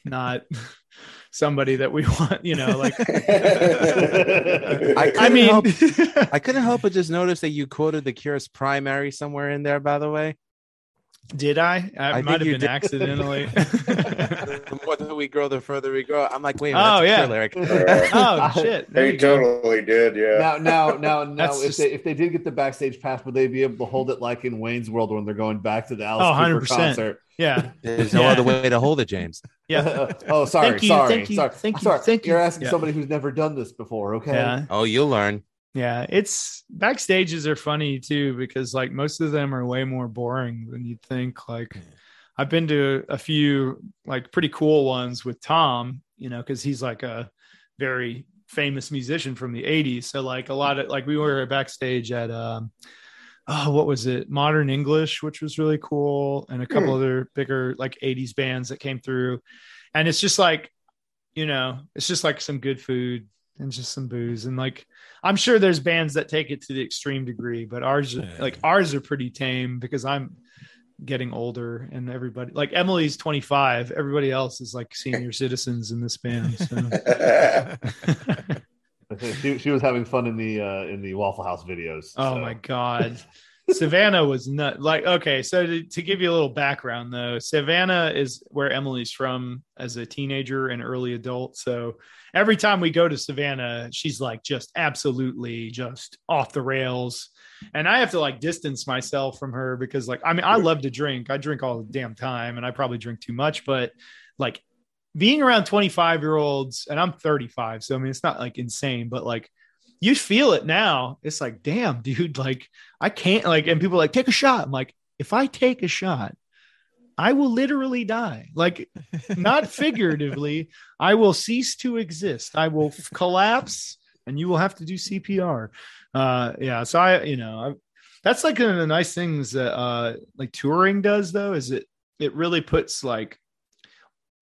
not <laughs> somebody that we <laughs> want you know like <laughs> I i mean help- I couldn't help but just notice that you quoted the Cure's primary somewhere in there. By the way, did i i, I might have been did. accidentally <laughs> the more that we grow, the further we grow. I'm like, wait, a Oh, minute, yeah. that's a Cure lyric. <laughs> oh <laughs> shit there He you totally did, yeah. now, now, now, now, That's if just- they if they did get the backstage pass, would they be able to hold it like in Wayne's World when they're going back to the Alice Oh, Cooper 100%. concert? yeah There's no Yeah. other way to hold it, James. yeah oh, sorry, Thank you, sorry, thank you, sorry, thank you, sorry. thank you. You're asking Yeah. somebody who's never done this before, okay? yeah Oh, you'll learn. Yeah, it's backstages are funny too because like most of them are way more boring than you'd think. Like I've been to a few like pretty cool ones with Tom, you know, because he's like a very famous musician from the 80s. So like a lot of like we were backstage at um oh what was it? Modern English, which was really cool, and a couple other bigger like 80s bands that came through. And it's just like, you know, it's just like some good food and just some booze and like I'm sure there's bands that take it to the extreme degree, but ours Yeah. like ours are pretty tame because I'm getting older and everybody like Emily's 25, everybody else is like senior citizens in this band. So <laughs> she, she was having fun in the uh, in the Waffle House videos. Oh so. my god. Savannah was not like okay. So to, to give you a little background, though, Savannah is where Emily's from as a teenager and early adult. So every time we go to Savannah, she's like just absolutely just off the rails, and I have to like distance myself from her because like I mean I love to drink. I drink all the damn time, and I probably drink too much, but like being around 25 year olds and i'm 35 so i mean it's not like insane but like you feel it now. It's like damn dude like i can't like and people like take a shot. I'm like if i take a shot i will literally die like not <laughs> figuratively i will cease to exist i will f- collapse and you will have to do cpr uh yeah so i you know I, that's like one of the nice things that uh like touring does though is it it really puts like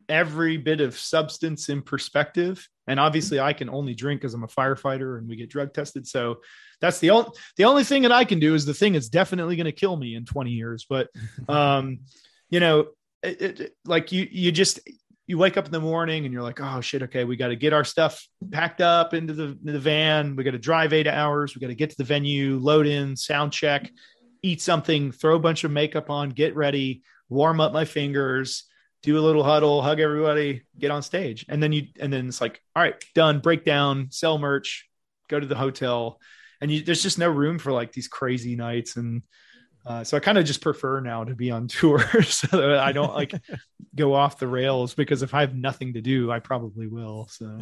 every bit of substance in perspective. And obviously, I can only drink because I'm a firefighter and we get drug tested. So that's the only the only thing that I can do is the thing that's definitely going to kill me in 20 years. But <laughs> um, you know, it, it, like you you just you wake up in the morning and you're like, oh shit, okay, we got to get our stuff packed up into the, the van. We got to drive eight hours. We got to get to the venue, load in, sound check, eat something, throw a bunch of makeup on, get ready, warm up my fingers, do a little huddle, hug everybody, get on stage. And then you, and then it's like, all right, done, breakdown, sell merch, go to the hotel. And you, there's just no room for like these crazy nights. And uh, so I kind of just prefer now to be on tour <laughs> so that I don't like <laughs> go off the rails because if I have nothing to do, I probably will. So,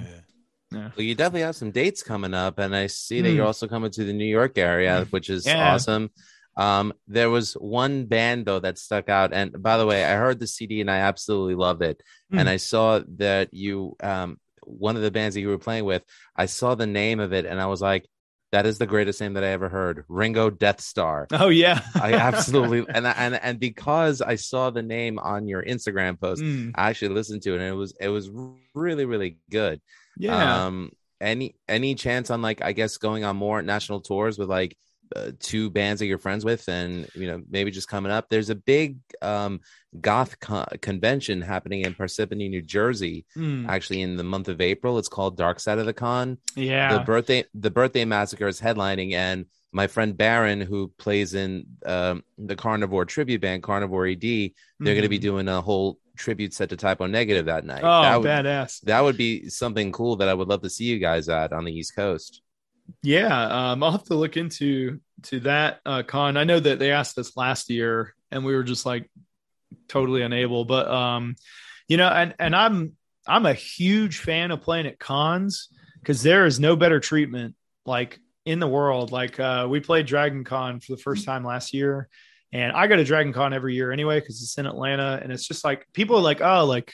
yeah. Well, you definitely have some dates coming up, and I see that Mm. you're also coming to the New York area, which is Yeah. awesome. Um, there was one band though that stuck out, and by the way, I heard the CD and I absolutely loved it. And Mm. I saw that you, um, one of the bands that you were playing with, I saw the name of it, and I was like, "That is the greatest name that I ever heard." Ringo Death Star. <laughs> Oh yeah. <laughs> I absolutely <laughs> and and and because I saw the name on your Instagram post, Mm. I actually listened to it, and it was it was really really good. Yeah. Um, any any chance on like I guess going on more national tours with like uh, two bands that you're friends with, and you know maybe just coming up. There's a big um goth co- convention happening in Parsippany, New Jersey, Mm. actually in the month of April. It's called Dark Side of the Con yeah. the birthday the birthday massacre is headlining and my friend baron who plays in um, the carnivore tribute band carnivore ed they're going to be Mhm. doing a whole tribute set to Type O Negative that night Oh, that would, badass. that would be something cool that i would love to see you guys at on the east coast Yeah, um, I'll have to look into to that uh, con. I know that they asked us last year, and we were just like totally unable. But um, you know, and and I'm I'm a huge fan of playing at cons because there is no better treatment like in the world. Like uh, we played Dragon Con for the first time last year, and I go to Dragon Con every year anyway because it's in Atlanta, and it's just like people are like, oh, like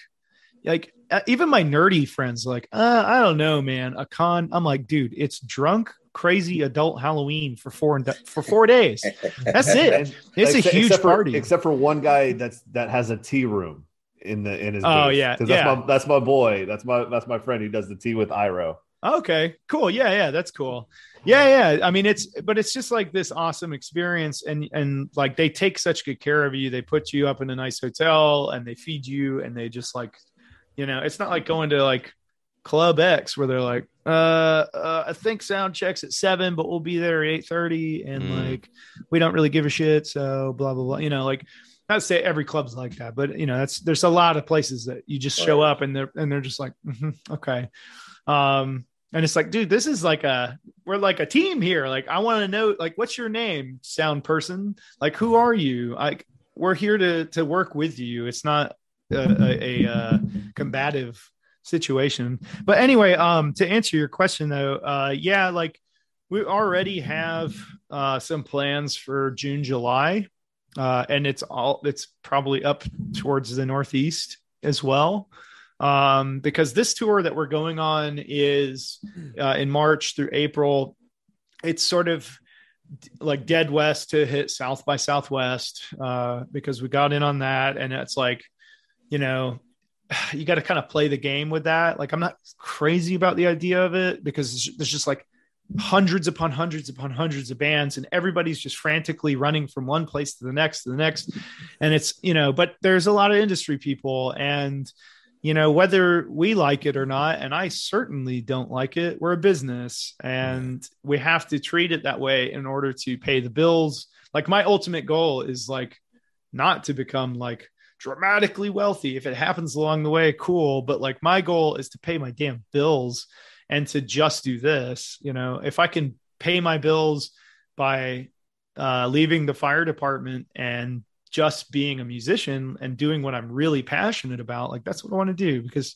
like uh, even my nerdy friends like uh, i don't know man a con i'm like dude it's drunk crazy adult halloween for four and for four days that's it it's a huge except for- party except for one guy that's that has a tea room in the in his. Oh, booth. yeah, 'Cause yeah. That's my that's my boy. That's my that's my friend. He does the tea with Iroh. okay cool yeah yeah that's cool yeah yeah i mean it's but it's just like this awesome experience and and like they take such good care of you they put you up in a nice hotel and they feed you and they just like you know it's not like going to like club x where they're like uh, uh i think sound checks at seven but we'll be there at eight thirty, and Mm. like we don't really give a shit so blah blah blah you know like not to say every club's like that but you know that's there's a lot of places that you just show up and they're and they're just like "Mhm, okay. Um and it's like dude this is like a we're like a team here. Like i want to know like what's your name sound person? Like who are you? Like we're here to to work with you. It's not a, a, uh, combative situation. But anyway um to answer your question though uh yeah like we already have uh some plans for june july uh and it's all it's probably up towards the northeast as well. Um because this tour that we're going on is uh, in march through april it's sort of like dead west to hit south by southwest uh because we got in on that and it's like you know <sighs> you got to kind of play the game with that. Like i'm not crazy about the idea of it because there's just like hundreds upon hundreds upon hundreds of bands and everybody's just frantically running from one place to the next to the next. And it's you know but there's a lot of industry people and you know whether we like it or not and i certainly don't like it we're a business and we have to treat it that way in order to pay the bills. Like my ultimate goal is like not to become like dramatically wealthy. If it happens along the way cool. But like my goal is to pay my damn bills and to just do this you know? If i can pay my bills by uh, leaving the fire department and just being a musician and doing what i'm really passionate about like that's what i want to do. Because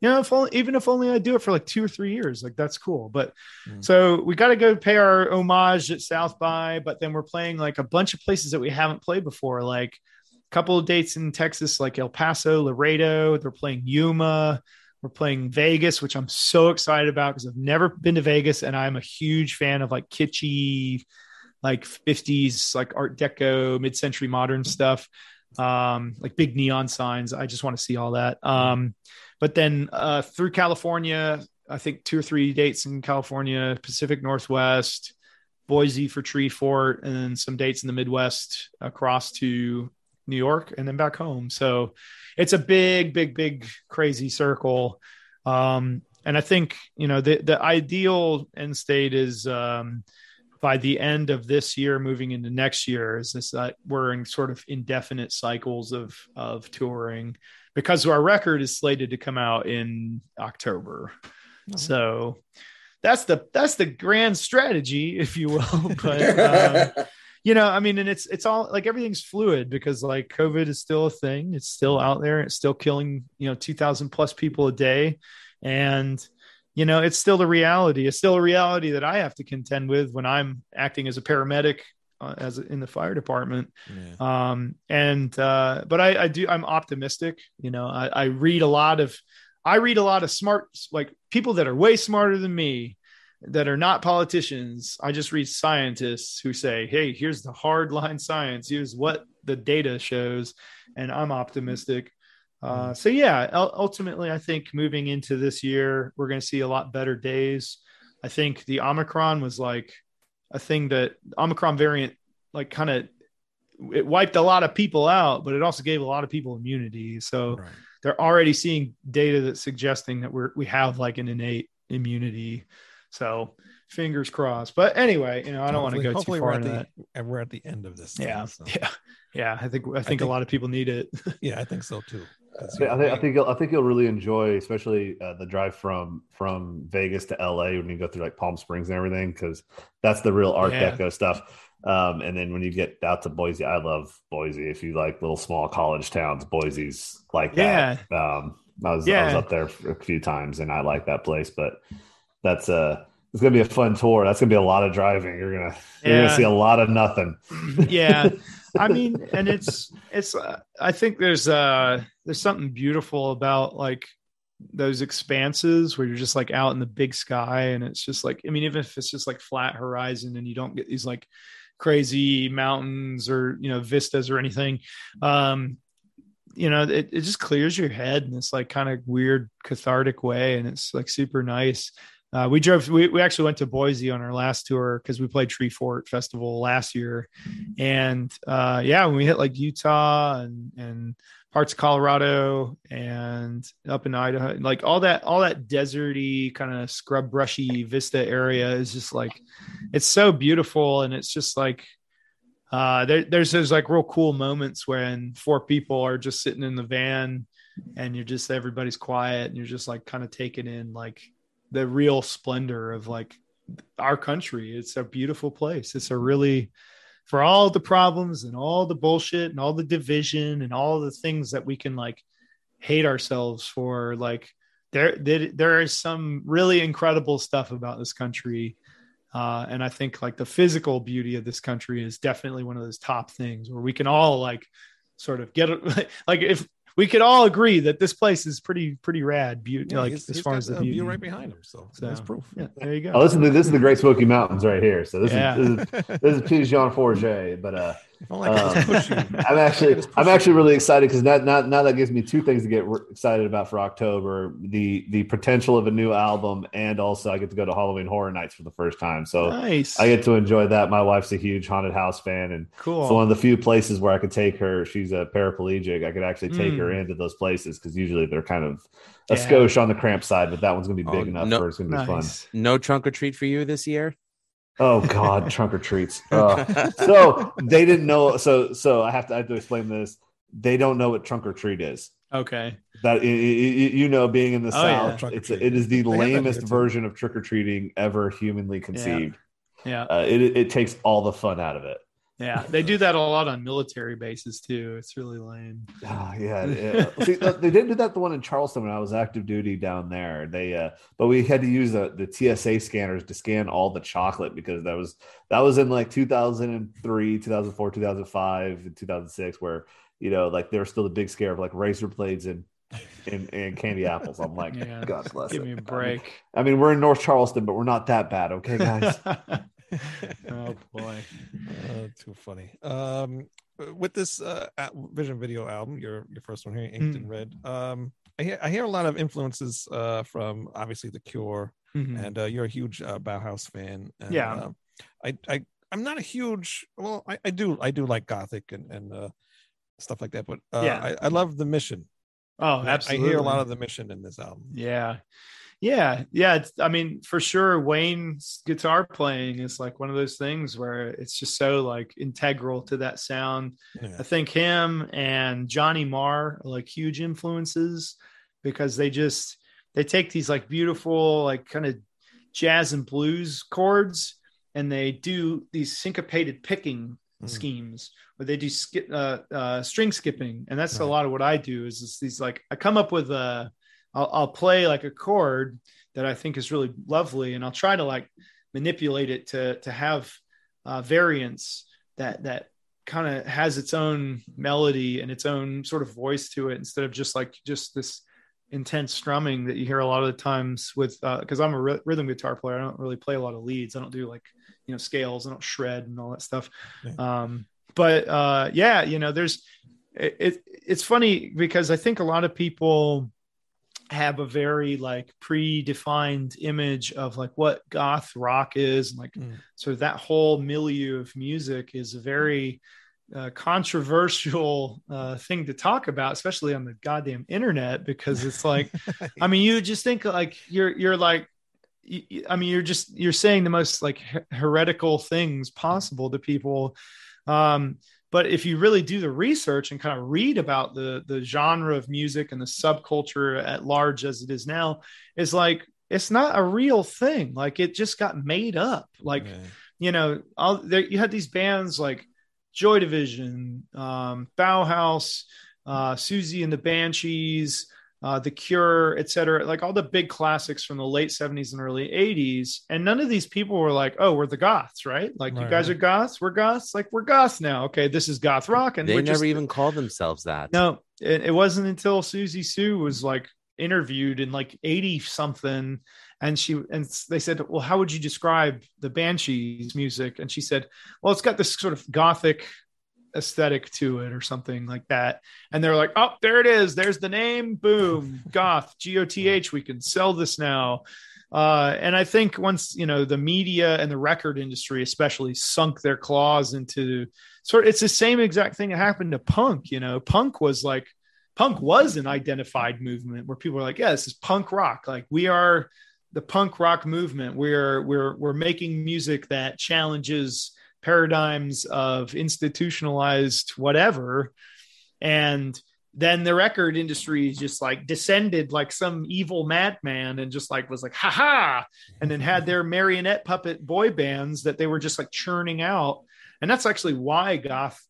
you know if only, even if only i do it for like two or three years like that's cool. But Mm. so we got to go pay our homage at south by but then we're playing like a bunch of places that we haven't played before like couple of dates in texas like el paso laredo they're playing yuma we're playing Vegas, which I'm so excited about because I've never been to Vegas and I'm a huge fan of like kitschy, like 50s, like Art Deco, mid century modern stuff. um, like big neon signs. I just want to see all that. Um, but then uh, through California, I think two or three dates in California, Pacific Northwest, Boise for Tree Fort, and then some dates in the Midwest across to New York and then back home. So it's a big, big, big, crazy circle. Um, and I think you know the the ideal end state is um, by the end of this year, moving into next year, is this that we're in sort of indefinite cycles of of touring because our record is slated to come out in October. Oh. So that's the that's the grand strategy, if you will. <laughs> But um, <laughs> you know, I mean, and it's it's all like everything's fluid because like COVID is still a thing. It's still out there. It's still killing you know two thousand plus people a day, and you know it's still the reality. It's still a reality that I have to contend with when I'm acting as a paramedic uh, as in the fire department Yeah. um and uh but i i do i'm optimistic you know i i read a lot of i read a lot of smart like people that are way smarter than me that are not politicians i just read scientists who say hey here's the hard line science here's what the data shows and i'm optimistic uh, so yeah ultimately i think moving into this year we're going to see a lot better days i think the omicron was like a thing that omicron variant like kind of it wiped a lot of people out, but it also gave a lot of people immunity. So Right. they're already seeing data that's suggesting that we're we have like an innate immunity. So fingers crossed. But anyway, you know, I don't want to go too hopefully far we're into at that. and we're at the end of this. thing, Yeah, so- yeah, yeah. I think I think, a think- lot of people need it. <laughs> yeah, I think so too. 'Cause, I think, I think you'll I think you'll really enjoy, especially uh, the drive from from Vegas to LA when you go through like Palm Springs and everything, because that's the real Art Yeah. Deco stuff. Um, and then when you get out to Boise, I love Boise. If you like little small college towns, Boise's like that. Um, I was I was up there a few times, and I like that place. But that's a it's gonna be a fun tour. That's gonna be a lot of driving. You're gonna you're gonna see a lot of nothing. <laughs> yeah i mean and it's it's uh, i think there's uh there's something beautiful about like those expanses where you're just like out in the big sky and it's just like i mean even if it's just like flat horizon and you don't get these like crazy mountains or you know vistas or anything um you know it, it just clears your head in this like kind of weird cathartic way and it's like super nice uh, we drove we, we actually went to boise on our last tour because we played tree fort festival last year. And uh yeah when we hit like utah and and parts of colorado and up in idaho like all that all that deserty kind of scrub brushy vista area is just like it's so beautiful. And it's just like uh there, there's those like real cool moments when four people are just sitting in the van and you're just everybody's quiet and you're just like kind of taking in like the real splendor of like our country. It's a beautiful place. It's a really for all the problems and all the bullshit and all the division and all the things that we can like hate ourselves for like there there, there is some really incredible stuff about this country. Uh, and i think like the physical beauty of this country is definitely one of those top things where we can all like sort of get <laughs> like if we could all agree that this place is pretty pretty rad beauty Yeah, like he's- as he's far got as the a beauty view right behind him, so, So, that's proof. yeah there you go Oh, listen to this is the Great Smoky Mountains right here. So this Yeah. is this is, this is Pigeon Forge. But uh, If only I could just push you. <laughs> I'm actually I'm you. actually really excited because now, now now that gives me two things to get re- excited about for October: the the potential of a new album, and also I get to go to Halloween Horror Nights for the first time. So nice I get to enjoy that. My wife's a huge haunted house fan, and cool it's one of the few places where I could take her. She's a paraplegic. I could actually take her Mm. into those places because usually they're kind of a Yeah. skosh on the cramp side, but that one's gonna be Oh, big enough no- for it's gonna be fun. No trunk or treat for you this year. Oh God, trunk or treats. <laughs> Ugh. so they didn't know. So so I have to I have to explain this. They don't know what trunk or treat is. okay That you know, being in the Oh, south, Trunk or it's treat. it is the They have that here, lamest version of trick or treating ever humanly conceived. yeah Uh, it it takes all the fun out of it. Yeah, they do that a lot on military bases too. It's really lame. Oh, yeah. yeah. See, they didn't do that the one in Charleston when I was active duty down there. They uh but we had to use the, the TSA scanners to scan all the chocolate because that was that was in like 2003, 2004, 2005, and 2006 where you know like there was still the big scare of like razor blades and and, and candy apples. I'm like, Yeah. God bless Give it. me a break. I mean, we're in North Charleston, but we're not that bad, okay, guys? <laughs> <laughs> oh boy. Uh, too funny. Um, with this uh, Vision Video album, your your first one here, Inked in Mm. Red. Um, I hear I hear a lot of influences uh, from obviously The Cure, Mhm. and uh, you're a huge uh, Bauhaus fan. And, Yeah. uh, I I I'm not a huge. Well, I, I do I do like Gothic and and uh, stuff like that, but uh, Yeah. I, I love the Mission. Oh, absolutely. I hear a lot of the Mission in this album. Yeah. Yeah. Yeah. It's, I mean, for sure, Wayne's guitar playing is like one of those things where it's just so like integral to that sound. Yeah. I think him and Johnny Marr are like huge influences because they just they take these like beautiful like kind of jazz and blues chords and they do these syncopated picking Mhm. schemes where they do skip uh, uh string skipping and that's a lot of what I do is these like I come up with a I'll, I'll play like a chord that I think is really lovely and I'll try to like manipulate it to to have uh, variants that that kind of has its own melody and its own sort of voice to it instead of just like just this intense strumming that you hear a lot of the times with because I'm a rhythm guitar player. I don't really play a lot of leads. I don't do like you know scales. I don't shred and all that stuff. Um, but uh, yeah, you know, there's it, it. It's funny because I think a lot of people have a very like predefined image of like what goth rock is and like Mm. sort of that whole milieu of music is a very uh, controversial uh, thing to talk about, especially on the goddamn internet, because it's like, <laughs> I mean, you just think like you're you're like, you, I mean, you're just you're saying the most like her- heretical things possible to people. Um, but if you really do the research and kind of read about the the genre of music and the subculture at large as it is now, is like it's not a real thing. Like it just got made up. Like you know, all there you had these bands like Joy Division, um, Bauhaus, uh, Siouxsie and the Banshees, uh, The Cure, et cetera, Like all the big classics from the late 70s and early 80s. And none of these people were like, oh, we're the goths, right? Like you guys are goths, we're goths, like we're goths now. Okay, this is goth rock. And they we're never just- even called themselves that. no, it, it wasn't until Siouxsie Sioux was like interviewed in like 80 something and she and they said well how would you describe the banshees music and she said well it's got this sort of gothic aesthetic to it or something like that. And they're like oh there it is. There's the name. Boom. <laughs> Goth. G-o-t-h we can sell this now. Uh, and I think once you know the media and the record industry, especially, sunk their claws into sort, Of, it's the same exact thing that happened to punk. You know, punk was like, punk was an identified movement where people are like, yeah, this is punk rock. Like we are the punk rock movement. We're we're we're making music that challenges paradigms of institutionalized whatever, and then the record industry just like descended like some evil madman and just like was like ha ha and then had their marionette puppet boy bands that they were just like churning out. And that's actually why goth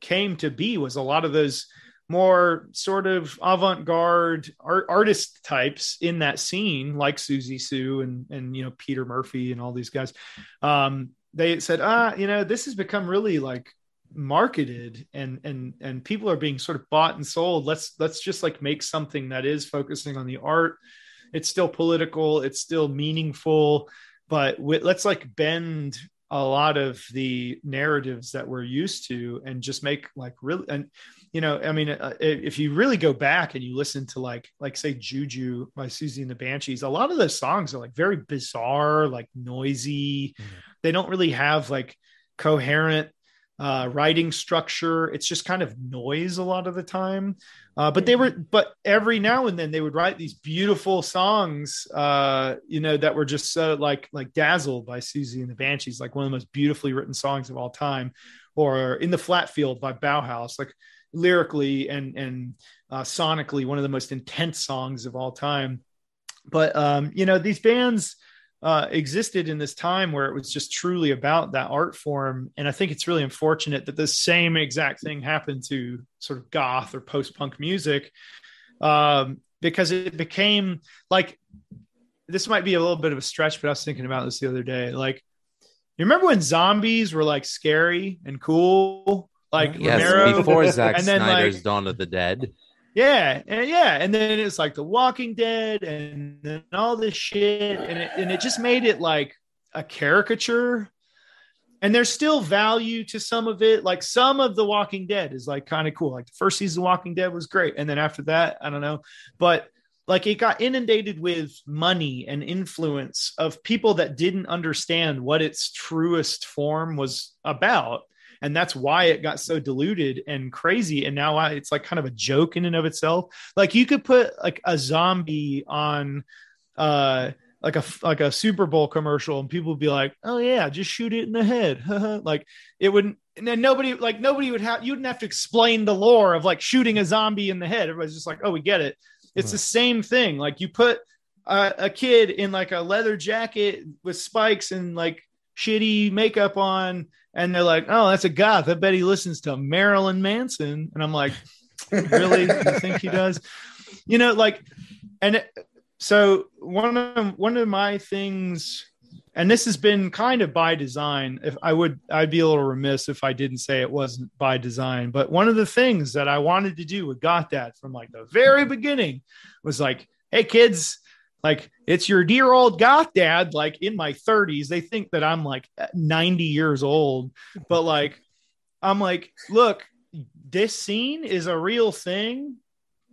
came to be was a lot of those more sort of avant-garde art, artist types in that scene like Siouxsie Sioux and and you know peter murphy and all these guys. Um they said ah you know this has become really like marketed and and and people are being sort of bought and sold. Let's let's just like make something that is focusing on the art. It's still political. It's still meaningful. But let's like bend a lot of the narratives that we're used to and just make like really and you know i mean uh, if you really go back and you listen to like like say juju by Siouxsie and the Banshees a lot of those songs are like very bizarre like noisy Mhm. they don't really have like coherent uh, writing structure. It's just kind of noise a lot of the time. Uh, but they were, but every now and then they would write these beautiful songs, uh, you know, that were just so like like "Dazzled" by Siouxsie and the Banshees, like one of the most beautifully written songs of all time, or "In the Flat Field" by Bauhaus, like lyrically and and uh, sonically one of the most intense songs of all time. But um, you know, these bands uh, existed in this time where it was just truly about that art form. And I think it's really unfortunate that the same exact thing happened to sort of goth or post punk music um, because it became like this might be a little bit of a stretch, but I was thinking about this the other day. Like, you remember when zombies were like scary and cool? Like, Yes, Yes, Romero? before Zack and then, Snyder's like- Dawn of the Dead. Yeah, and yeah, and then it's like The Walking Dead, and then all this shit, and it and it just made it like a caricature and there's still value to some of it. Like some of The Walking Dead is like kind of cool. Like the first season of Walking Dead was great, and then after that, I don't know, but like it got inundated with money and influence of people that didn't understand what its truest form was about and that's why it got so diluted and crazy. And now I, it's like kind of a joke in and of itself. Like you could put like a zombie on uh like a like a super bowl commercial and people would be like oh yeah just shoot it in the head. <laughs> Like it wouldn't and then nobody like nobody would have you wouldn't have to explain the lore of like shooting a zombie in the head. Everybody's just like oh we get it. It's the same thing. Like you put a, a kid in like a leather jacket with spikes and like shitty makeup on, and they're like, "Oh, that's a goth. I bet he listens to Marilyn Manson." And I'm like, "Really? you <laughs> think he does?" You know, like, and it, so one of one of my things and this has been kind of by design if i would i'd be a little remiss if i didn't say it wasn't by design but one of the things that i wanted to do with Goth Dad from like the very beginning was like hey kids like it's your dear old goth dad like in my 30s they think that i'm like 90 years old. But like i'm like look this scene is a real thing.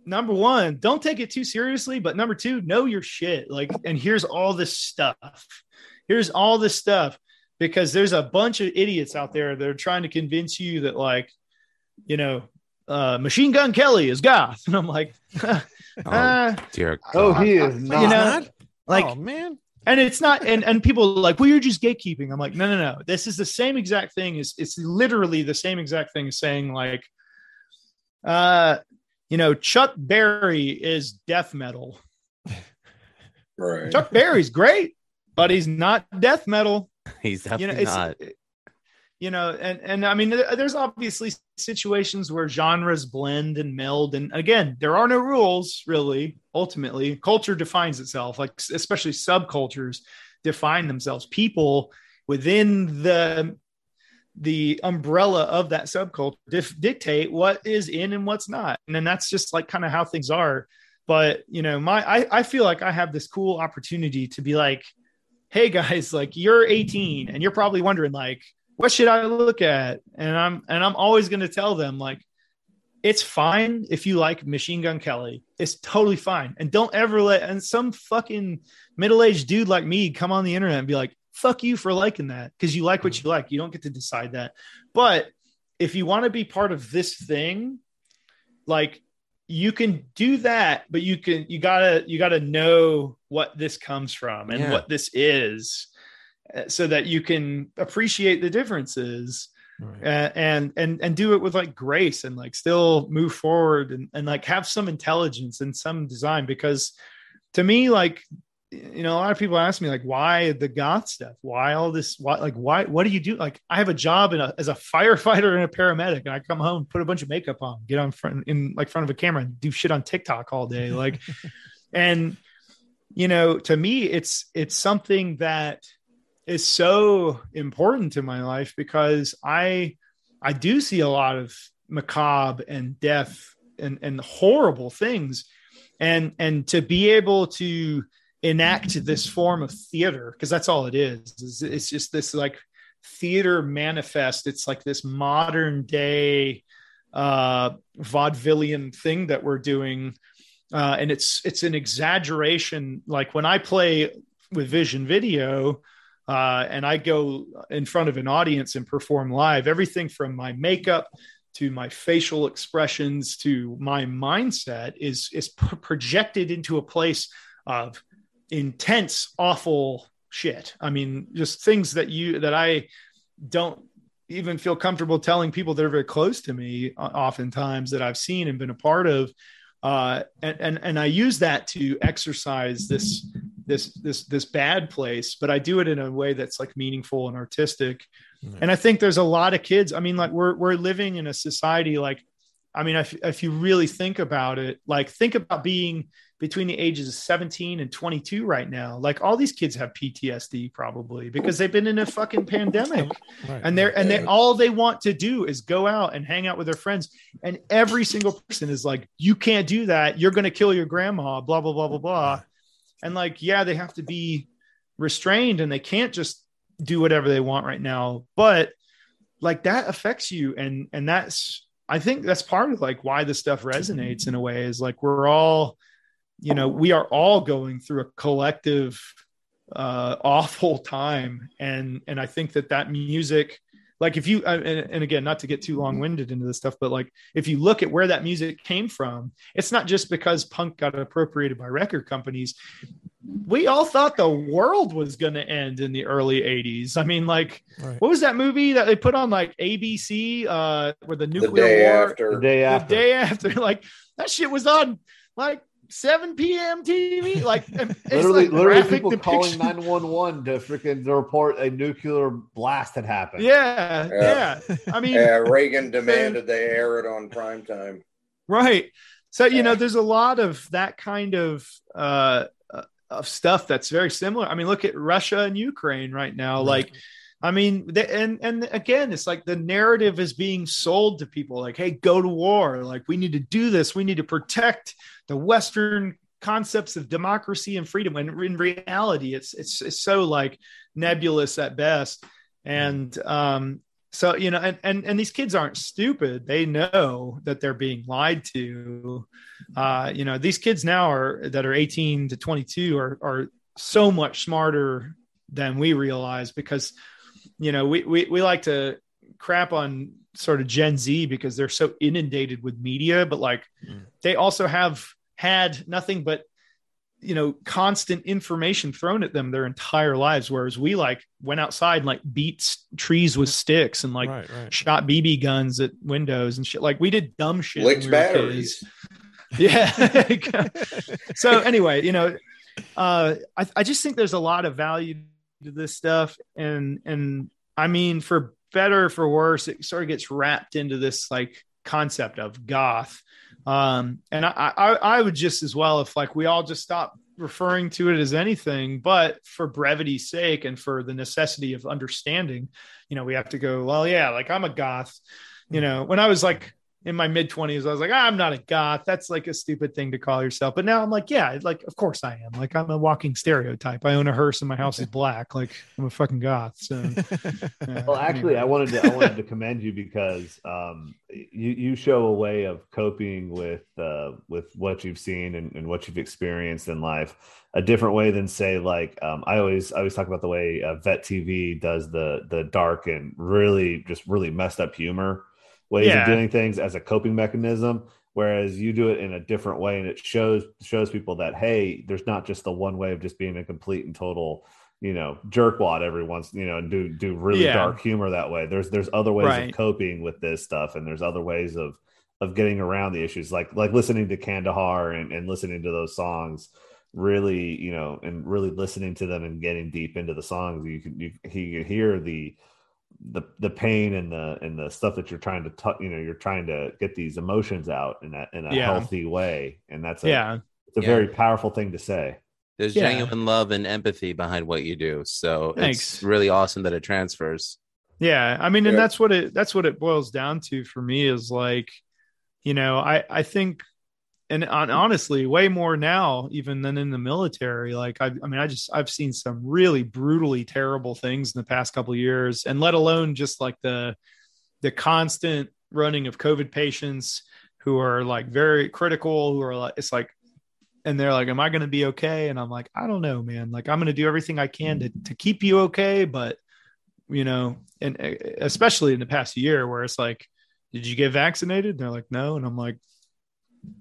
Number one don't take it too seriously. But number two know your shit. Like and here's all this stuff. Here's all this stuff. Because there's a bunch of idiots out there that are trying to convince you that like you know uh, machine gun kelly is goth. <laughs> And i'm like <laughs> <laughs> Oh, dear Oh, he is not. you know like oh man, and it's not and and people are like well you're just gatekeeping. I'm like no no no. This is the same exact thing is it's literally the same exact thing as saying like uh you know chuck berry is death metal. <laughs> Right. chuck berry's great but he's not death metal. He's you know it's not you know and and i mean there's obviously situations where genres blend and meld. And again there are no rules really ultimately. Culture defines itself like especially subcultures define themselves. People within the the umbrella of that subculture dif- dictate what is in and what's not. And then that's just like kind of how things are. But you know my I, I feel like i have this cool opportunity to be like hey guys like you're 18 and you're probably wondering like what should i look at? And i'm and i'm always going to tell them like it's fine if you like machine gun kelly. It's totally fine. And don't ever let and some fucking middle-aged dude like me come on the internet and be like fuck you for liking that because you like what you like. You don't get to decide that. But if you want to be part of this thing like you can do that but you can you gotta you gotta know what this comes from and Yeah. what this is so that you can appreciate the differences Right. uh, and and and do it with like grace and like still move forward and, and like have some intelligence and some design. Because to me like you know a lot of people ask me like why the goth stuff? Why all this? Why like why what do you do? Like i have a job in a, as a firefighter and a paramedic and i come home put a bunch of makeup on get on front in like front of a camera and do shit on tiktok all day. Like <laughs> and you know to me it's it's something that is so important to my life because i i do see a lot of macabre and death and and horrible things. And and to be able to enact this form of theater because that's all it is is it's just this like theater manifest. It's like this modern day uh vaudevillian thing that we're doing. Uh and it's it's an exaggeration. Like when i play with vision video uh and i go in front of an audience and perform live everything from my makeup to my facial expressions to my mindset is is pr- projected into a place of intense awful shit. I mean just things that you that i don't even feel comfortable telling people that are very close to me oftentimes that i've seen and been a part of. Uh and and, and i use that to exercise this this this this bad place but i do it in a way that's like meaningful and artistic. And i think there's a lot of kids i mean like we're we're living in a society like i mean if, if you really think about it like think about being between the ages of 17 and 22 right now. Like all these kids have ptsd probably because they've been in a fucking pandemic. Right. and they're and they all they want to do is go out and hang out with their friends. And every single person is like you can't do that. You're going to kill your grandma blah blah blah blah blah and like yeah they have to be restrained and they can't just do whatever they want right now but like that affects you. And and that's i think that's part of like why this stuff resonates in a way is like we're all you know we are all going through a collective uh <laughs> awful time. And and i think that that music like if you uh, and, and again not to get too long-winded into this stuff but like if you look at where that music came from it's not just because punk got appropriated by record companies. We all thought the world was going to end in the early 80s i mean like Right. what was that movie that they put on like abc uh where the The nuclear day war? after. The day after. the day after. <laughs> Like that shit was on like 7 p.m tv like and it's literally, like literally graphic people calling 911 to freaking to report a nuclear blast had happened. yeah Yeah. yeah. I mean Yeah, Reagan demanded they air it on prime time. right. So you know there's a lot of that kind of uh uh, of stuff that's very similar. I mean look at russia and ukraine right now. Right. like i mean the, and and again it's like the narrative is being sold to people like hey go to war. Like we need to do this. We need to protect the western concepts of democracy and freedom when in reality it's it's, it's so like nebulous at best. And um so you know and, and and these kids aren't stupid. They know that they're being lied to. Uh you know these kids now are that are 18 to 22 are are so much smarter than we realize because you know we we, we like to crap on sort of gen z because they're so inundated with media but like Mm. they also have had nothing but you know constant information thrown at them their entire lives. Whereas we like went outside and like beat trees with sticks and like right, right. shot bb guns at windows and shit. Like we did dumb shit Licked we batteries. yeah. <laughs> So anyway you know uh I, I just think there's a lot of value to this stuff. And and i mean for better or for worse it sort of gets wrapped into this like concept of goth um and i i, I would just as well if like we all just stop referring to it as anything but for brevity's sake and for the necessity of understanding you know we have to go well yeah like i'm a goth. You know when i was like in my mid 20s i was like "Ah, i'm not a goth. That's like a stupid thing to call yourself. But now i'm like yeah like of course i am. Like i'm a walking stereotype. I own a hearse and my house is black. Like i'm a fucking goth. So <laughs> yeah, Well, actually, I wanted to I wanted to commend you because um, you you show a way of coping with uh, with what you've seen and, and what you've experienced in life, a different way than say like um, I always I always talk about the way uh, Vet TV does the the dark and really just really messed up humor ways Yeah. of doing things as a coping mechanism. Whereas you do it in a different way, and it shows shows people that hey, there's not just the one way of just being a complete and total you know jerkwad every once you know and do do really Yeah. dark humor that way there's there's other ways Right. of coping with this stuff and there's other ways of of getting around the issues like like listening to kandahar and, and listening to those songs really you know and really listening to them and getting deep into the songs you can you, you can hear the the the pain and the and the stuff that you're trying to t- you know you're trying to get these emotions out in a in a Yeah. healthy way and that's a yeah it's a Yeah. very powerful thing to say There's Yeah. genuine love and empathy behind what you do. So Thanks. it's really awesome that it transfers. yeah i mean and that's what it that's what it boils down to for me is like you know i i think and honestly way more now even than in the military. Like I, I mean i just i've seen some really brutally terrible things in the past couple years and let alone just like the the constant running of covid patients who are like very critical who are like it's like and they're like am i going to be okay? And i'm like i don't know man. Like i'm going to do everything i can to, to keep you okay but you know and especially in the past year where it's like did you get vaccinated? And they're like no. And i'm like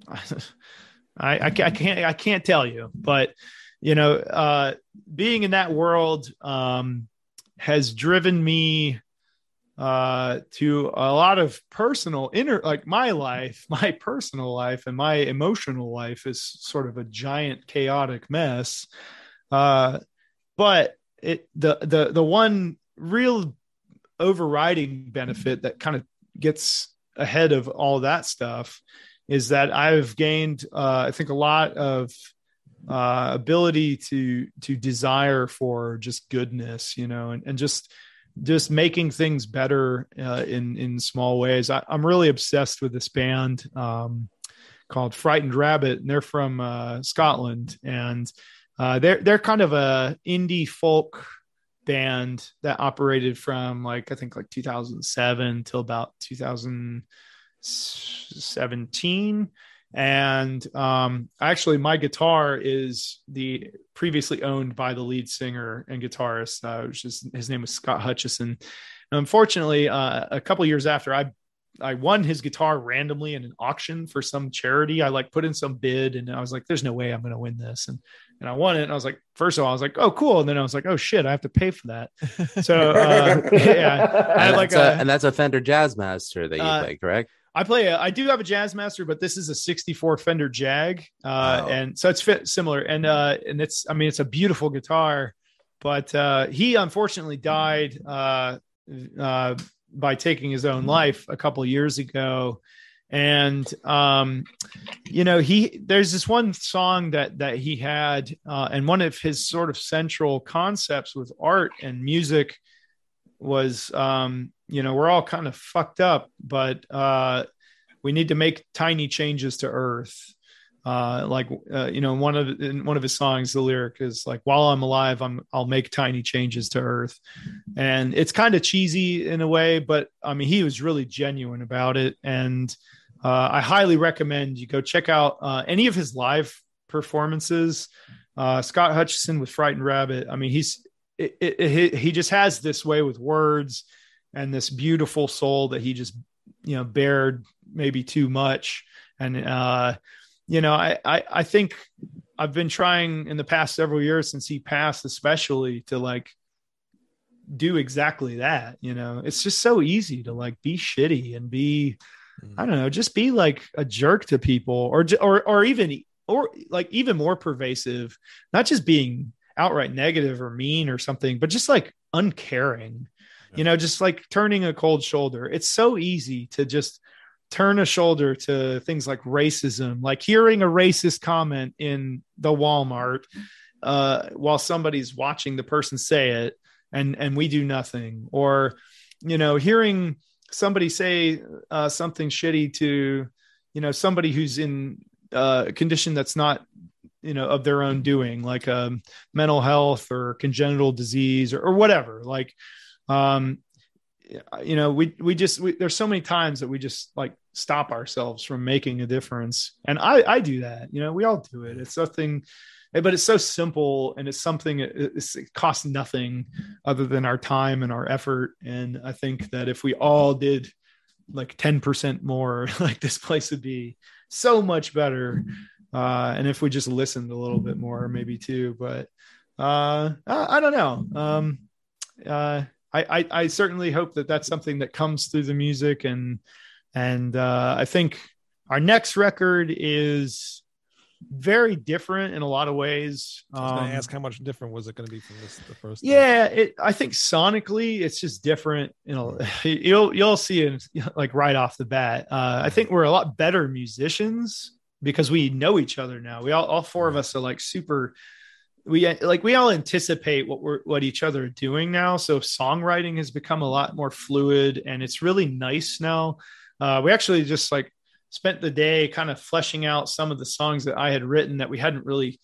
<laughs> I, I, can't I can't tell you, but you know, uh, being in that world um, has driven me uh, to a lot of personal inner like my life, <laughs> my personal life, and my emotional life is sort of a giant chaotic mess. Uh, but it the the the one real overriding benefit that kind of gets ahead of all that stuff is that I've gained, uh, I think, a lot of uh, ability to to desire for just goodness, you know, and, and just just making things better uh, in in small ways. I, I'm really obsessed with this band um, called Frightened Rabbit, and they're from uh, Scotland, and uh, they're they're kind of a indie folk band that operated from like I think like 2007 till about 2017. And um, actually, my guitar is the previously owned by the lead singer and guitarist, uh, which is his name was Scott Hutchison. And unfortunately, uh, a couple years after I I won his guitar randomly in an auction for some charity. I like put in some bid and I was like, there's no way I'm going to win this. And, and I won it. And I was like, first of all, I was like, oh, cool. And then I was like, oh shit, I have to pay for that. So, uh, <laughs> yeah, I had and, like that's a, a, and that's a Fender Jazzmaster that you Uh, play, correct? I play a, I do have a Jazzmaster, but this is a 64 Fender Jag. Uh, Oh. and so it's fit similar. And, uh, and it's, I mean, it's a beautiful guitar, but, uh, he unfortunately died, uh, uh, by taking his own life a couple years ago. And, um, you know, he, there's this one song that, that he had, uh, and one of his sort of central concepts with art and music was, um, you know, we're all kind of fucked up, but, uh, we need to make tiny changes to earth. Uh like uh, you know one of in one of his songs the lyric is like while i'm alive i'm i'll make tiny changes to earth. And it's kind of cheesy in a way but i mean he was really genuine about it. And uh, i highly recommend you go check out uh, any of his live performances. Uh, scott hutchison with frightened rabbit. I mean he's it, it, it, he just has this way with words and this beautiful soul that he just you know bared maybe too much. And uh you know I, I i think i've been trying in the past several years since he passed especially to like do exactly that you know. It's just so easy to like be shitty and be i don't know just be like a jerk to people or or or even or like even more pervasive not just being outright negative or mean or something but just like uncaring you know just like turning a cold shoulder. It's so easy to just turn a shoulder to things like racism like hearing a racist comment in the walmart uh, while somebody's watching the person say it and and we do nothing. Or you know hearing somebody say uh, something shitty to you know somebody who's in uh, a condition that's not you know of their own doing like um, mental health or congenital disease or, or whatever like um you know we we just we, there's so many times that we just like stop ourselves from making a difference. And i i do that you know we all do it. It's nothing but it's so simple and it's something it, it's, it costs nothing other than our time and our effort. And i think that if we all did like 10% more <laughs> like this place would be so much better uh and if we just listened a little bit more maybe too but uh i, I don't know um uh I, I, I certainly hope that that's something that comes through the music and and uh, I think our next record is very different in a lot of ways. I was going Um, to ask how much different was it going to be from this the first? yeah, it, I think sonically it's just different. You <laughs> know, you'll you'll see it like right off the bat. Uh, I think we're a lot better musicians because we know each other now. We all all four of us are like super. We like we all anticipate what we're what each other are doing now. So songwriting has become a lot more fluid, and it's really nice now. Uh, we actually just like spent the day kind of fleshing out some of the songs that I had written that we hadn't really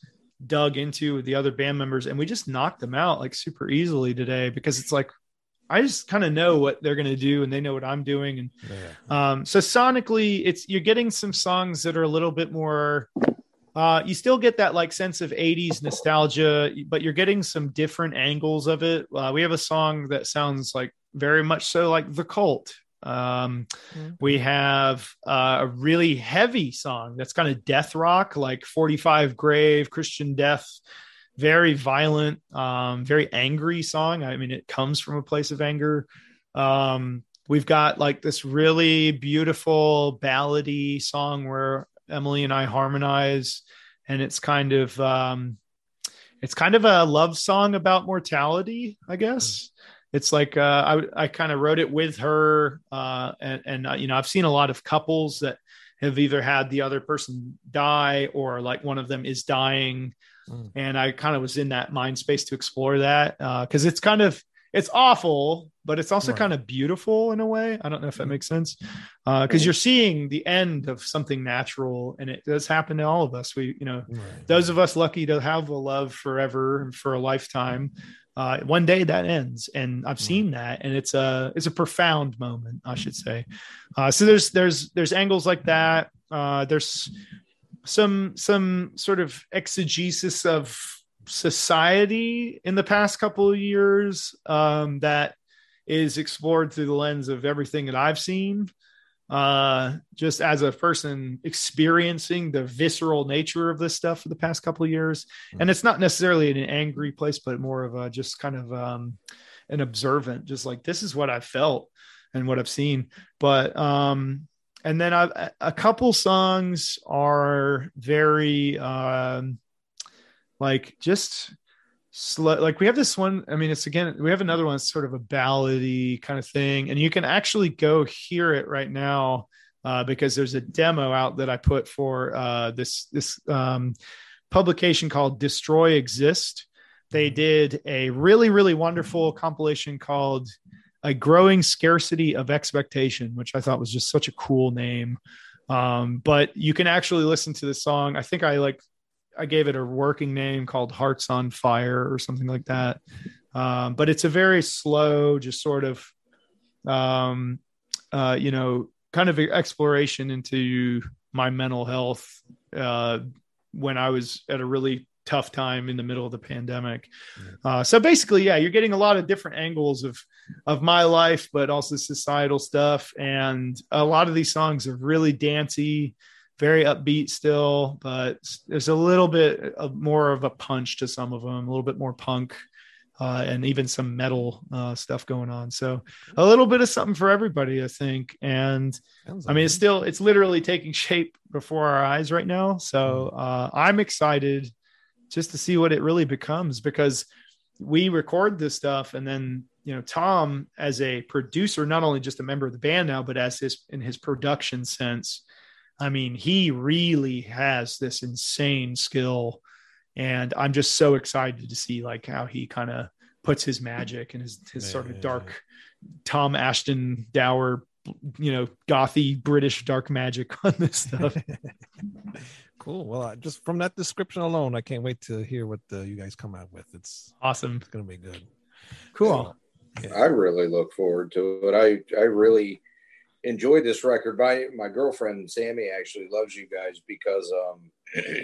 dug into with the other band members and we just knocked them out like super easily today because it's like I just kind of know what they're going to do and they know what I'm doing. And Yeah. um so sonically it's you're getting some songs that are a little bit more uh you still get that like sense of 80s nostalgia but you're getting some different angles of it. Uh, we have a song that sounds like very much so like the cult. Um we have uh, a really heavy song that's kind of death rock like 45 grave christian death very violent um very angry song. I mean it comes from a place of anger. Um we've got like this really beautiful ballady song where emily and i harmonize and it's kind of um it's kind of a love song about mortality i guess. It's like uh, I I kind of wrote it with her, uh, and and uh, you know I've seen a lot of couples that have either had the other person die or like one of them is dying, Mm. and I kind of was in that mind space to explore that because it's kind of it's awful, but it's also Right. kind of beautiful in a way. I don't know if that makes sense because you're seeing the end of something natural, and it does happen to all of us. We you know Right. those of us lucky to have a love forever and for a lifetime uh, one day that ends, and I've seen that, and it's a it's a profound moment, I should say. Uh, so there's there's there's angles like that. Uh, there's some some sort of exegesis of society in the past couple of years um, that is explored through the lens of everything that I've seen. Uh, just as a person experiencing the visceral nature of this stuff for the past couple of years, and it's not necessarily in an angry place, but more of a just kind of um, an observant, just like this is what I felt and what I've seen. But um, and then I, a couple songs are very um, like just slow like we have this one i mean it's again we have another one that's sort of a ballady kind of thing. And you can actually go hear it right now uh, because there's a demo out that i put for uh, this this um, publication called destroy exist. They did a really really wonderful compilation called a growing scarcity of expectation which i thought was just such a cool name um, but you can actually listen to the song i think i like I gave it a working name called Hearts on Fire or something like that. Um, but it's a very slow, just sort of, um, uh, you know, kind of exploration into my mental health uh, when I was at a really tough time in the middle of the pandemic. Uh, so basically, yeah, you're getting a lot of different angles of of my life, but also societal stuff, and a lot of these songs are really dancey very upbeat still, but there's a little bit of more of a punch to some of them, a little bit more punk, uh, and even some metal uh, stuff going on. So a little bit of something for everybody, I think. And I mean, it's still it's literally taking shape before our eyes right now. So mm-hmm. uh, I'm excited just to see what it really becomes because we record this stuff and then you know tom as a producer not only just a member of the band now but as his in his production sense I mean, he really has this insane skill. And I'm just so excited to see like how he kind of puts his magic and his, his sort of dark Tom Ashton Dower, you know, gothy British dark magic <laughs> on this stuff. <laughs> cool. Well, uh, just from that description alone, I can't wait to hear what uh, you guys come out with. It's awesome. It's going to be good. Cool. Yeah. I really look forward to it. I, I really, enjoyed this record. My my girlfriend Sammy actually loves you guys because um, <clears throat>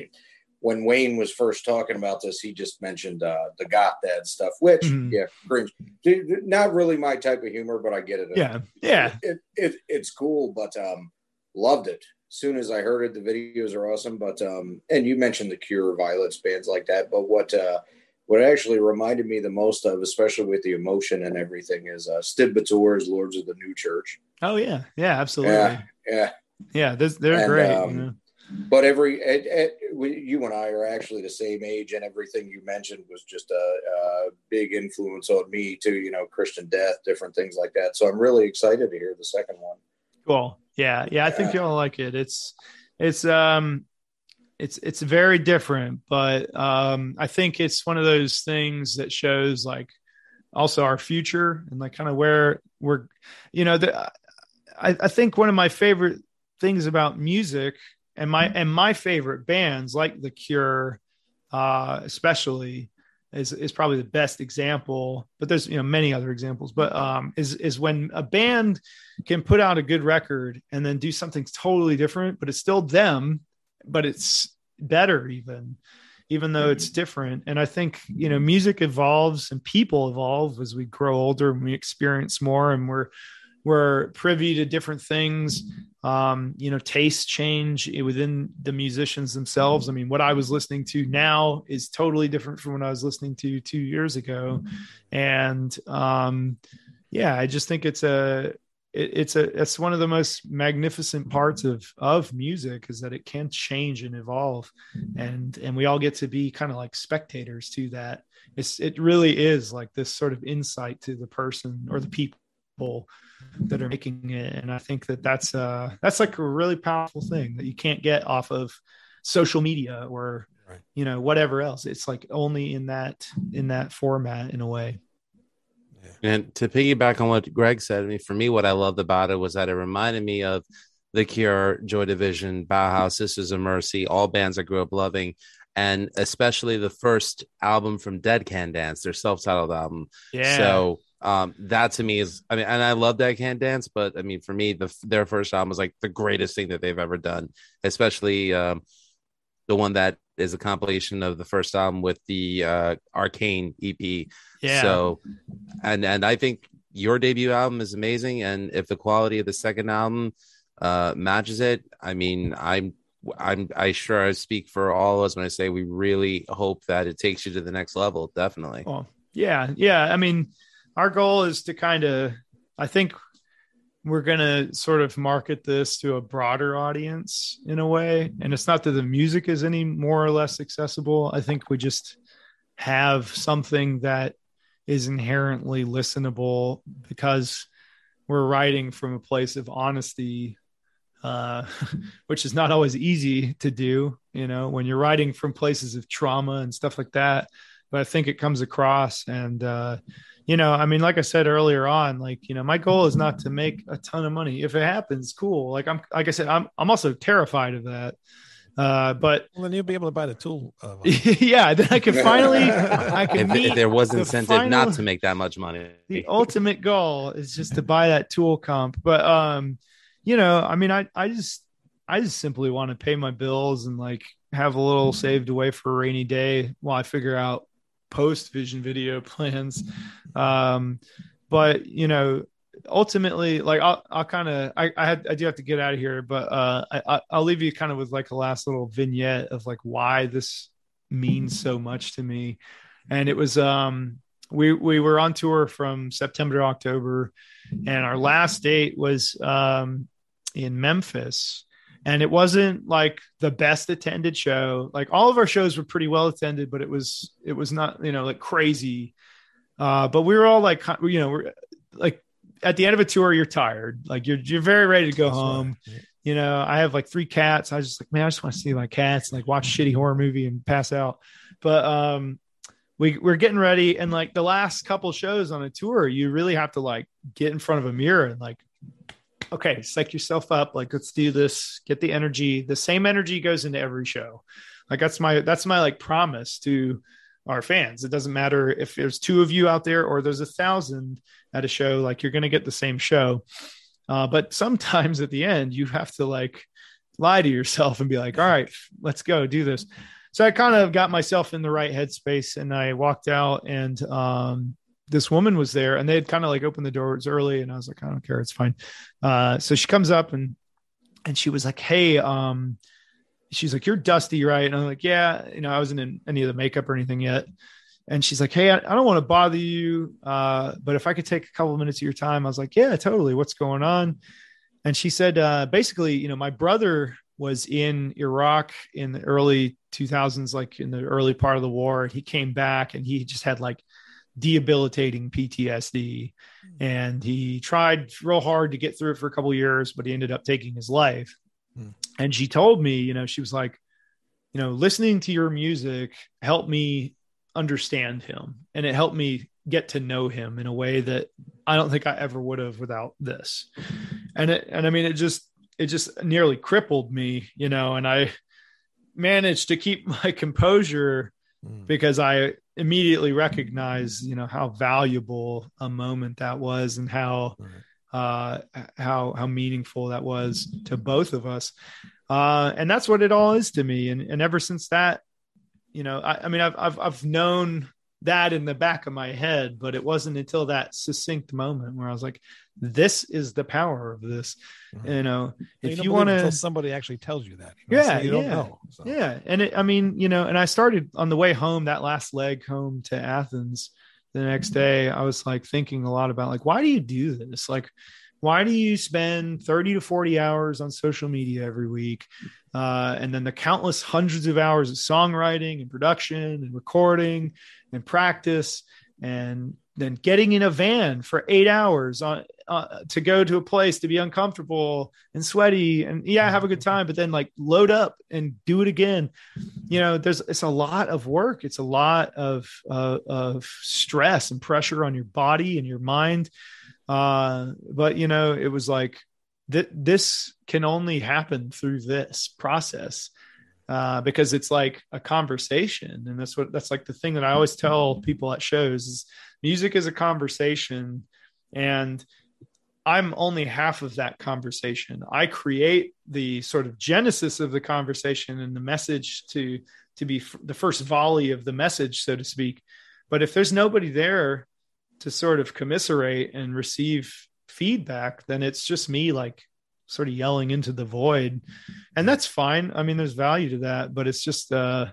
when Wayne was first talking about this, he just mentioned uh, the goth dad stuff, which mm-hmm. yeah, brings not really my type of humor, but I get it. Yeah, yeah, it, it, it's cool, but um, loved it. As soon as I heard it, the videos are awesome. But um, and you mentioned the Cure, Violets, bands like that. But what uh, what actually reminded me the most of, especially with the emotion and everything, is uh, Stiv Lords of the New Church. Oh yeah, yeah, absolutely. Yeah, yeah, yeah. They're, they're and, great. Um, you know? But every it, it, you and I are actually the same age, and everything you mentioned was just a, a, big influence on me too. You know, Christian death, different things like that. So I'm really excited to hear the second one. Cool. Yeah, yeah. I think you'll like it. It's it's um it's it's very different, but um I think it's one of those things that shows like also our future and like kind of where we're you know the I, I think one of my favorite things about music and my and my favorite bands like the Cure, uh, especially is is probably the best example. But there's you know many other examples. But um, is is when a band can put out a good record and then do something totally different, but it's still them, but it's better even even though it's different and i think you know music evolves and people evolve as we grow older and we experience more and we're we're privy to different things um, you know tastes change within the musicians themselves. I mean what i was listening to now is totally different from what i was listening to two years ago. And um, yeah i just think it's a it, it's a it's one of the most magnificent parts of of music is that it can change and evolve. And and we all get to be kind of like spectators to that. It's it really is like this sort of insight to the person or the people that are making it and i think that that's uh that's like a really powerful thing that you can't get off of social media or right. you know whatever else it's like only in that in that format in a way and to piggyback on what greg said i mean for me what i loved about it was that it reminded me of The Cure, Joy Division, Bauhaus, Sisters of Mercy, all bands I grew up loving. And especially the first album from Dead Can Dance, their self-titled album. Yeah. So um, that to me is, I mean, and I love Dead Can Dance, but I mean, for me, the their first album was like the greatest thing that they've ever done, especially um, the one that is a compilation of the first album with the uh, Arcane EP. yeah. So, and and I think your debut album is amazing, and if the quality of the second album uh, matches it, I mean, I'm I'm I sure I speak for all of us when I say we really hope that it takes you to the next level. Definitely. Well, yeah, yeah. I mean, our goal is to kind of, I think we're going to sort of market this to a broader audience in a way. And it's not that the music is any more or less accessible. I think we just have something that is inherently listenable because we're writing from a place of honesty uh, <laughs> which is not always easy to do, you know, when you're writing from places of trauma and stuff like that. But I think it comes across. And, uh, you know, I mean, like I said earlier on, like, you know, my goal is not to make a ton of money. If it happens, cool. Like I'm, like I said, I'm, I'm also terrified of that. Uh, but Well, then you'll be able to buy the tool. Uh, <laughs> yeah, then I can finally, <laughs> I can If, if there was the incentive final- not to make that much money, the ultimate goal is just to buy that tool comp but um you know i mean i i just i just simply want to pay my bills and like have a little saved away for a rainy day while i figure out post vision video <laughs> plans um but you know ultimately like i'll, I'll kind of I, I had i do have to get out of here but uh I, i'll leave you kind of with like a last little vignette of like why this means so much to me and it was um we we were on tour from September to October, and our last date was um, in Memphis. And it wasn't like the best attended show. Like all of our shows were pretty well attended, but it was it was not you know like crazy. Uh, but we were all like you know we're like at the end of a tour you're tired, like you're you're very ready to go That's right. home Yeah. you know, I have like three cats. I was just like, man, I just want to see my cats and like watch a shitty horror movie and pass out. But um we we're getting ready and like the last couple shows on a tour, you really have to like get in front of a mirror and like okay, psych yourself up, like let's do this, get the energy. The same energy goes into every show. Like that's my that's my like promise to our fans. It doesn't matter if there's two of you out there or there's a thousand at a show, like you're gonna get the same show. Uh, but sometimes at the end, you have to like lie to yourself and be like, all right, let's go do this. So I kind of got myself in the right headspace and I walked out and um, this woman was there and they had kind of like opened the doors early and I was like, I don't care. It's fine. Uh, so she comes up and, and she was like, Hey, um, she's like, you're dusty, right? And I'm like, yeah, you know, I wasn't in any of the makeup or anything yet. And she's like, Hey, I, I don't want to bother you. Uh, but if I could take a couple of minutes of your time, I was like, yeah, totally. What's going on? And she said, uh, basically, you know, my brother was in Iraq in the early 2000s, like in the early part of the war. He came back and he just had like debilitating PTSD. And he tried real hard to get through it for a couple of years, but he ended up taking his life. Hmm. And she told me, you know, she was like, you know, listening to your music helped me understand him and it helped me get to know him in a way that I don't think I ever would have without this. And it, and I mean, it just, it just nearly crippled me, you know, and I managed to keep <laughs> my composure Mm. because I immediately recognize, you know, how valuable a moment that was and how, uh, how, how meaningful that was to both of us. Uh, and that's what it all is to me. And, and ever since that, you know, I, I mean, I've, I've, I've known that in the back of my head, but it wasn't until that succinct moment where I was like, this is the power of this, Mhm. you know, And if you want until to, somebody actually tells you that. you know, so Yeah, you don't yeah. know. So. yeah. And it, I mean, you know, and I started on the way home, that last leg home to Athens the next day, I was like thinking a lot about like, why do you do this? Like, why do you spend 30 to 40 hours on social media every week? Uh, and then the countless hundreds of hours of songwriting and production and recording and practice and then getting in a van for eight hours on uh, to go to a place to be uncomfortable and sweaty and yeah have a good time but then like load up and do it again. You know there's it's a lot of work. It's a lot of uh, of stress and pressure on your body and your mind uh but you know it was like th- this can only happen through this process. Uh, because it's like a conversation. And that's what that's like the thing that i always tell people at shows is music is a conversation. And i'm only half of that conversation. I create the sort of genesis of the conversation and the message to to be f- the first volley of the message so to speak. But if there's nobody there to sort of commiserate and receive feedback then it's just me like sort of yelling into the void. And that's fine. I mean there's value to that but it's just uh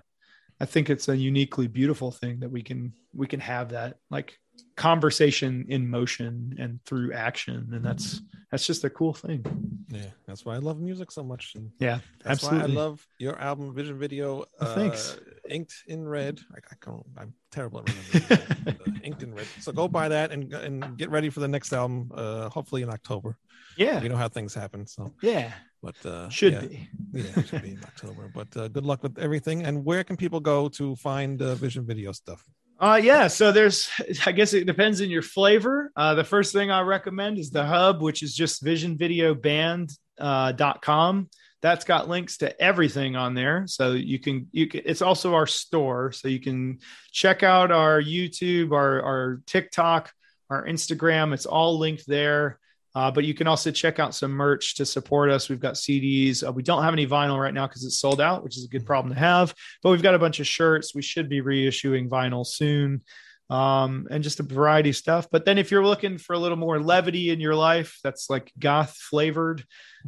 i think it's a uniquely beautiful thing that we can we can have that. Like conversation in motion and through action and that's that's just a cool thing Yeah, that's why I love music so much. And yeah that's absolutely why I love your album Vision Video. Oh, thanks. uh, Inked in red. I, I can't, I'm terrible at remembering. uh, inked in red. So go buy that and and get ready for the next album. Uh, hopefully in October. yeah You know how things happen. So, yeah but uh, should yeah. be Yeah, it should be in October. But uh, good luck with everything. And where can people go to find uh, Vision Video stuff? Uh, yeah. So there's, <sighs> I guess it depends on your flavor. Uh, the first thing I recommend is the hub, which is just visionvideoband.com. Uh. That's got links to everything on there. So you can, you can, it's also our store. So you can check out our YouTube, our, our TikTok, our Instagram. It's all linked there. Uh, but you can also check out some merch to support us. We've got CDs. Uh, we don't have any vinyl right now because it's sold out, which is a good problem to have. But we've got a bunch of shirts. We should be reissuing vinyl soon, um, and just a variety of stuff. But then if you're looking for a little more levity in your life, that's like goth flavored,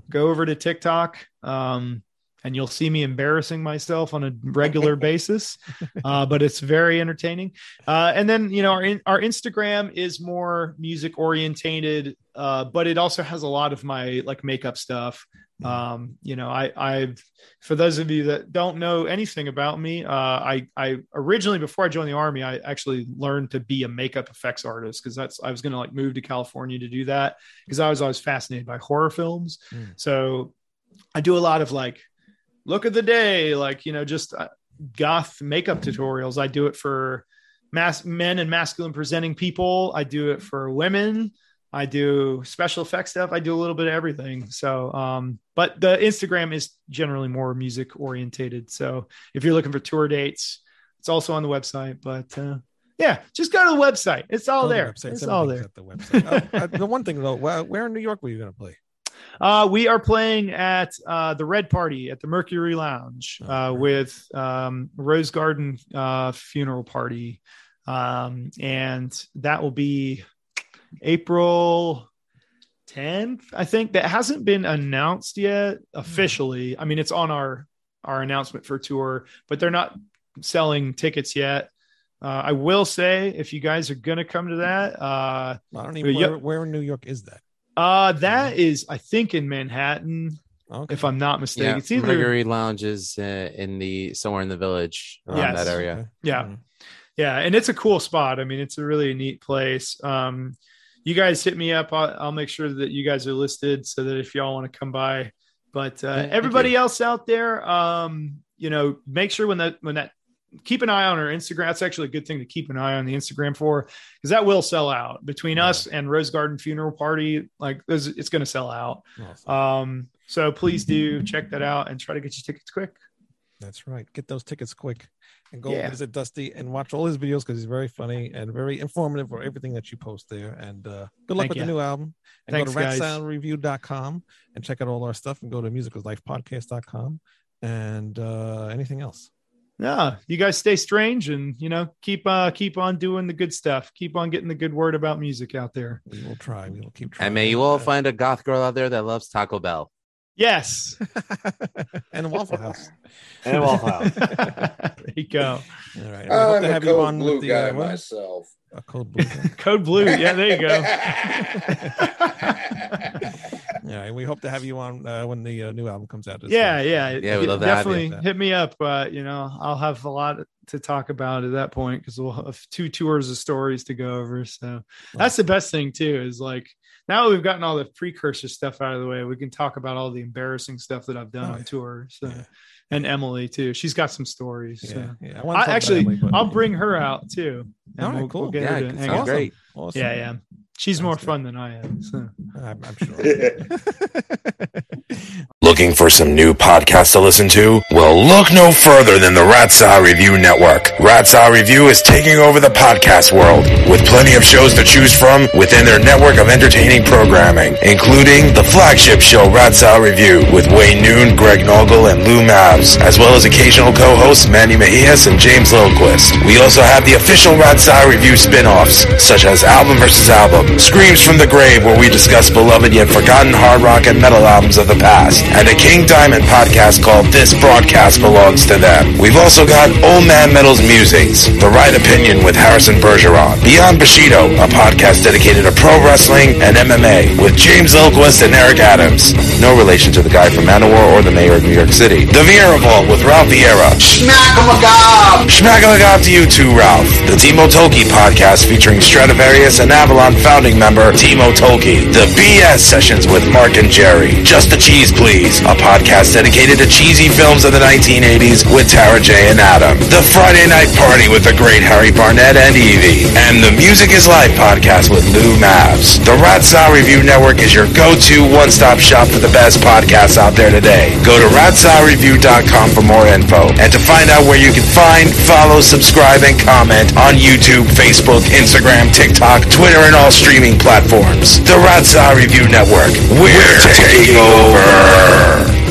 go over to TikTok. Um, and you'll see me embarrassing myself on a regular <laughs> basis, uh, but it's very entertaining. Uh, and then you know our in, our Instagram is more music orientated, uh, but it also has a lot of my like makeup stuff. Um, you know, I I've for those of you that don't know anything about me, uh, I I originally before I joined the army, I actually learned to be a makeup effects artist because that's I was going to like move to California to do that because I was always fascinated by horror films. Mm. So I do a lot of like look at the day, like, you know, just uh, goth makeup tutorials. I do it for mass men and masculine presenting people. I do it for women. I do special effects stuff. I do a little bit of everything. So, um, but the Instagram is generally more music orientated. So if you're looking for tour dates, it's also on the website, but, uh, yeah, just go to the website. It's all Go the there. website. It's all there. The website. Uh, uh, the one thing though, where in New York were you going to play? Uh, we are playing at uh, the Red Party at the Mercury Lounge Oh, uh, great. with um, Rose Garden uh, Funeral Party, um, and that will be April 10th. I think that hasn't been announced yet officially. I mean, it's on our our announcement for tour, but they're not selling tickets yet. Uh, I will say, if you guys are going to come to that, uh, I don't even. Where, where in New York is that? Uh, that is, I think, in Manhattan, Okay. if I'm not mistaken. Yeah, it's either Mercury Lounge is uh, in the somewhere in the village around Yes. that area. Yeah. Mm. Yeah, and it's a cool spot. I mean, it's a really neat place. Um, you guys hit me up. I'll, I'll make sure that you guys are listed so that if y'all want to come by. But uh, thank everybody else out there, um, you know, make sure when that when that keep an eye on our Instagram. That's actually a good thing to keep an eye on the Instagram for because that will sell out between us and Rose Garden Funeral Party. Like, there's- it's going to sell out. Awesome. Um, so please do check that out and try to get your tickets quick. That's right. Get those tickets quick and go Yeah. visit Dusty and watch all his videos because he's very funny and very informative for everything that you post there. And uh, good luck Thank with you. the new album. And Thanks, go to ratsaladreview.com and check out all our stuff and go to musicislifepodcast.com and uh, anything else. Yeah you guys stay strange and you know keep uh keep on doing the good stuff keep on getting the good word about music out there We will try. We will keep trying. And may you all find a goth girl out there that loves Taco Bell. Yes <laughs> and a Waffle House. <laughs> And Waffle House. <laughs> there you go All right. We hope I'm to a have you on blue with the guy uh, what? myself. a code blue. code blue yeah there you go yeah, and we hope to have you on uh, when the uh, new album comes out. as yeah well. yeah Yeah, we'd love to have you. definitely hit me up uh you know i'll have a lot to talk about at that point because we'll have two tours of stories to go over so that's the best thing too is like now we've gotten all the precursor stuff out of the way we can talk about all the embarrassing stuff that i've done Oh, on yeah. tour so Yeah. and emily too she's got some stories so. Yeah, yeah. I I actually, Emily, but- I'll bring her out too. and All right, we'll- cool. we'll get Yeah, her to hang out. great. Awesome. Yeah, yeah. She's more good. fun than I am. So. I'm, I'm sure. <laughs> <laughs> Looking for some new podcasts to listen to? Well, look no further than the Rat Salad Review Network. Rat Salad Review is taking over the podcast world with plenty of shows to choose from within their network of entertaining programming, including the flagship show Rat Salad Review with Wayne Noon, Greg Noggle, and Lou Mavs, as well as occasional co-hosts Manny Mejias and James Lilquist. We also have the official Rat Salad Review spin-offs, such as Album versus Album, Screams from the Grave, where we discuss beloved yet forgotten hard rock and metal albums of the past, and a King Diamond podcast called This Broadcast Belongs to Them. We've also got Old Man Metal's Musings, The Right Opinion with Harrison Bergeron, Beyond Bushido, a podcast dedicated to pro wrestling and MMA with James Lilquist and Eric Adams. No relation to the guy from Manowar or the mayor of New York City. The Vieira Vault with Ralph Vieira. Schmackamagob to you too, Ralph. The Timo Tolkki podcast featuring And Avalon founding member Timo Tolkki. The BS sessions with Mark and Jerry. Just the Cheese Please, a podcast dedicated to cheesy films of the 1980s with Tara J and Adam. The Friday Night Party with the great Harry Barnett and Evie. And the Music is Life podcast with Lou Mavs. The Rat Salad Review Network is your go-to one-stop shop for the best podcasts out there today. Go to ratsaladreview.com for more info and to find out where you can find, follow, subscribe, and comment on YouTube, Facebook, Instagram, TikTok, Twitter, and all streaming platforms. The Rat Review Network. We're taking over.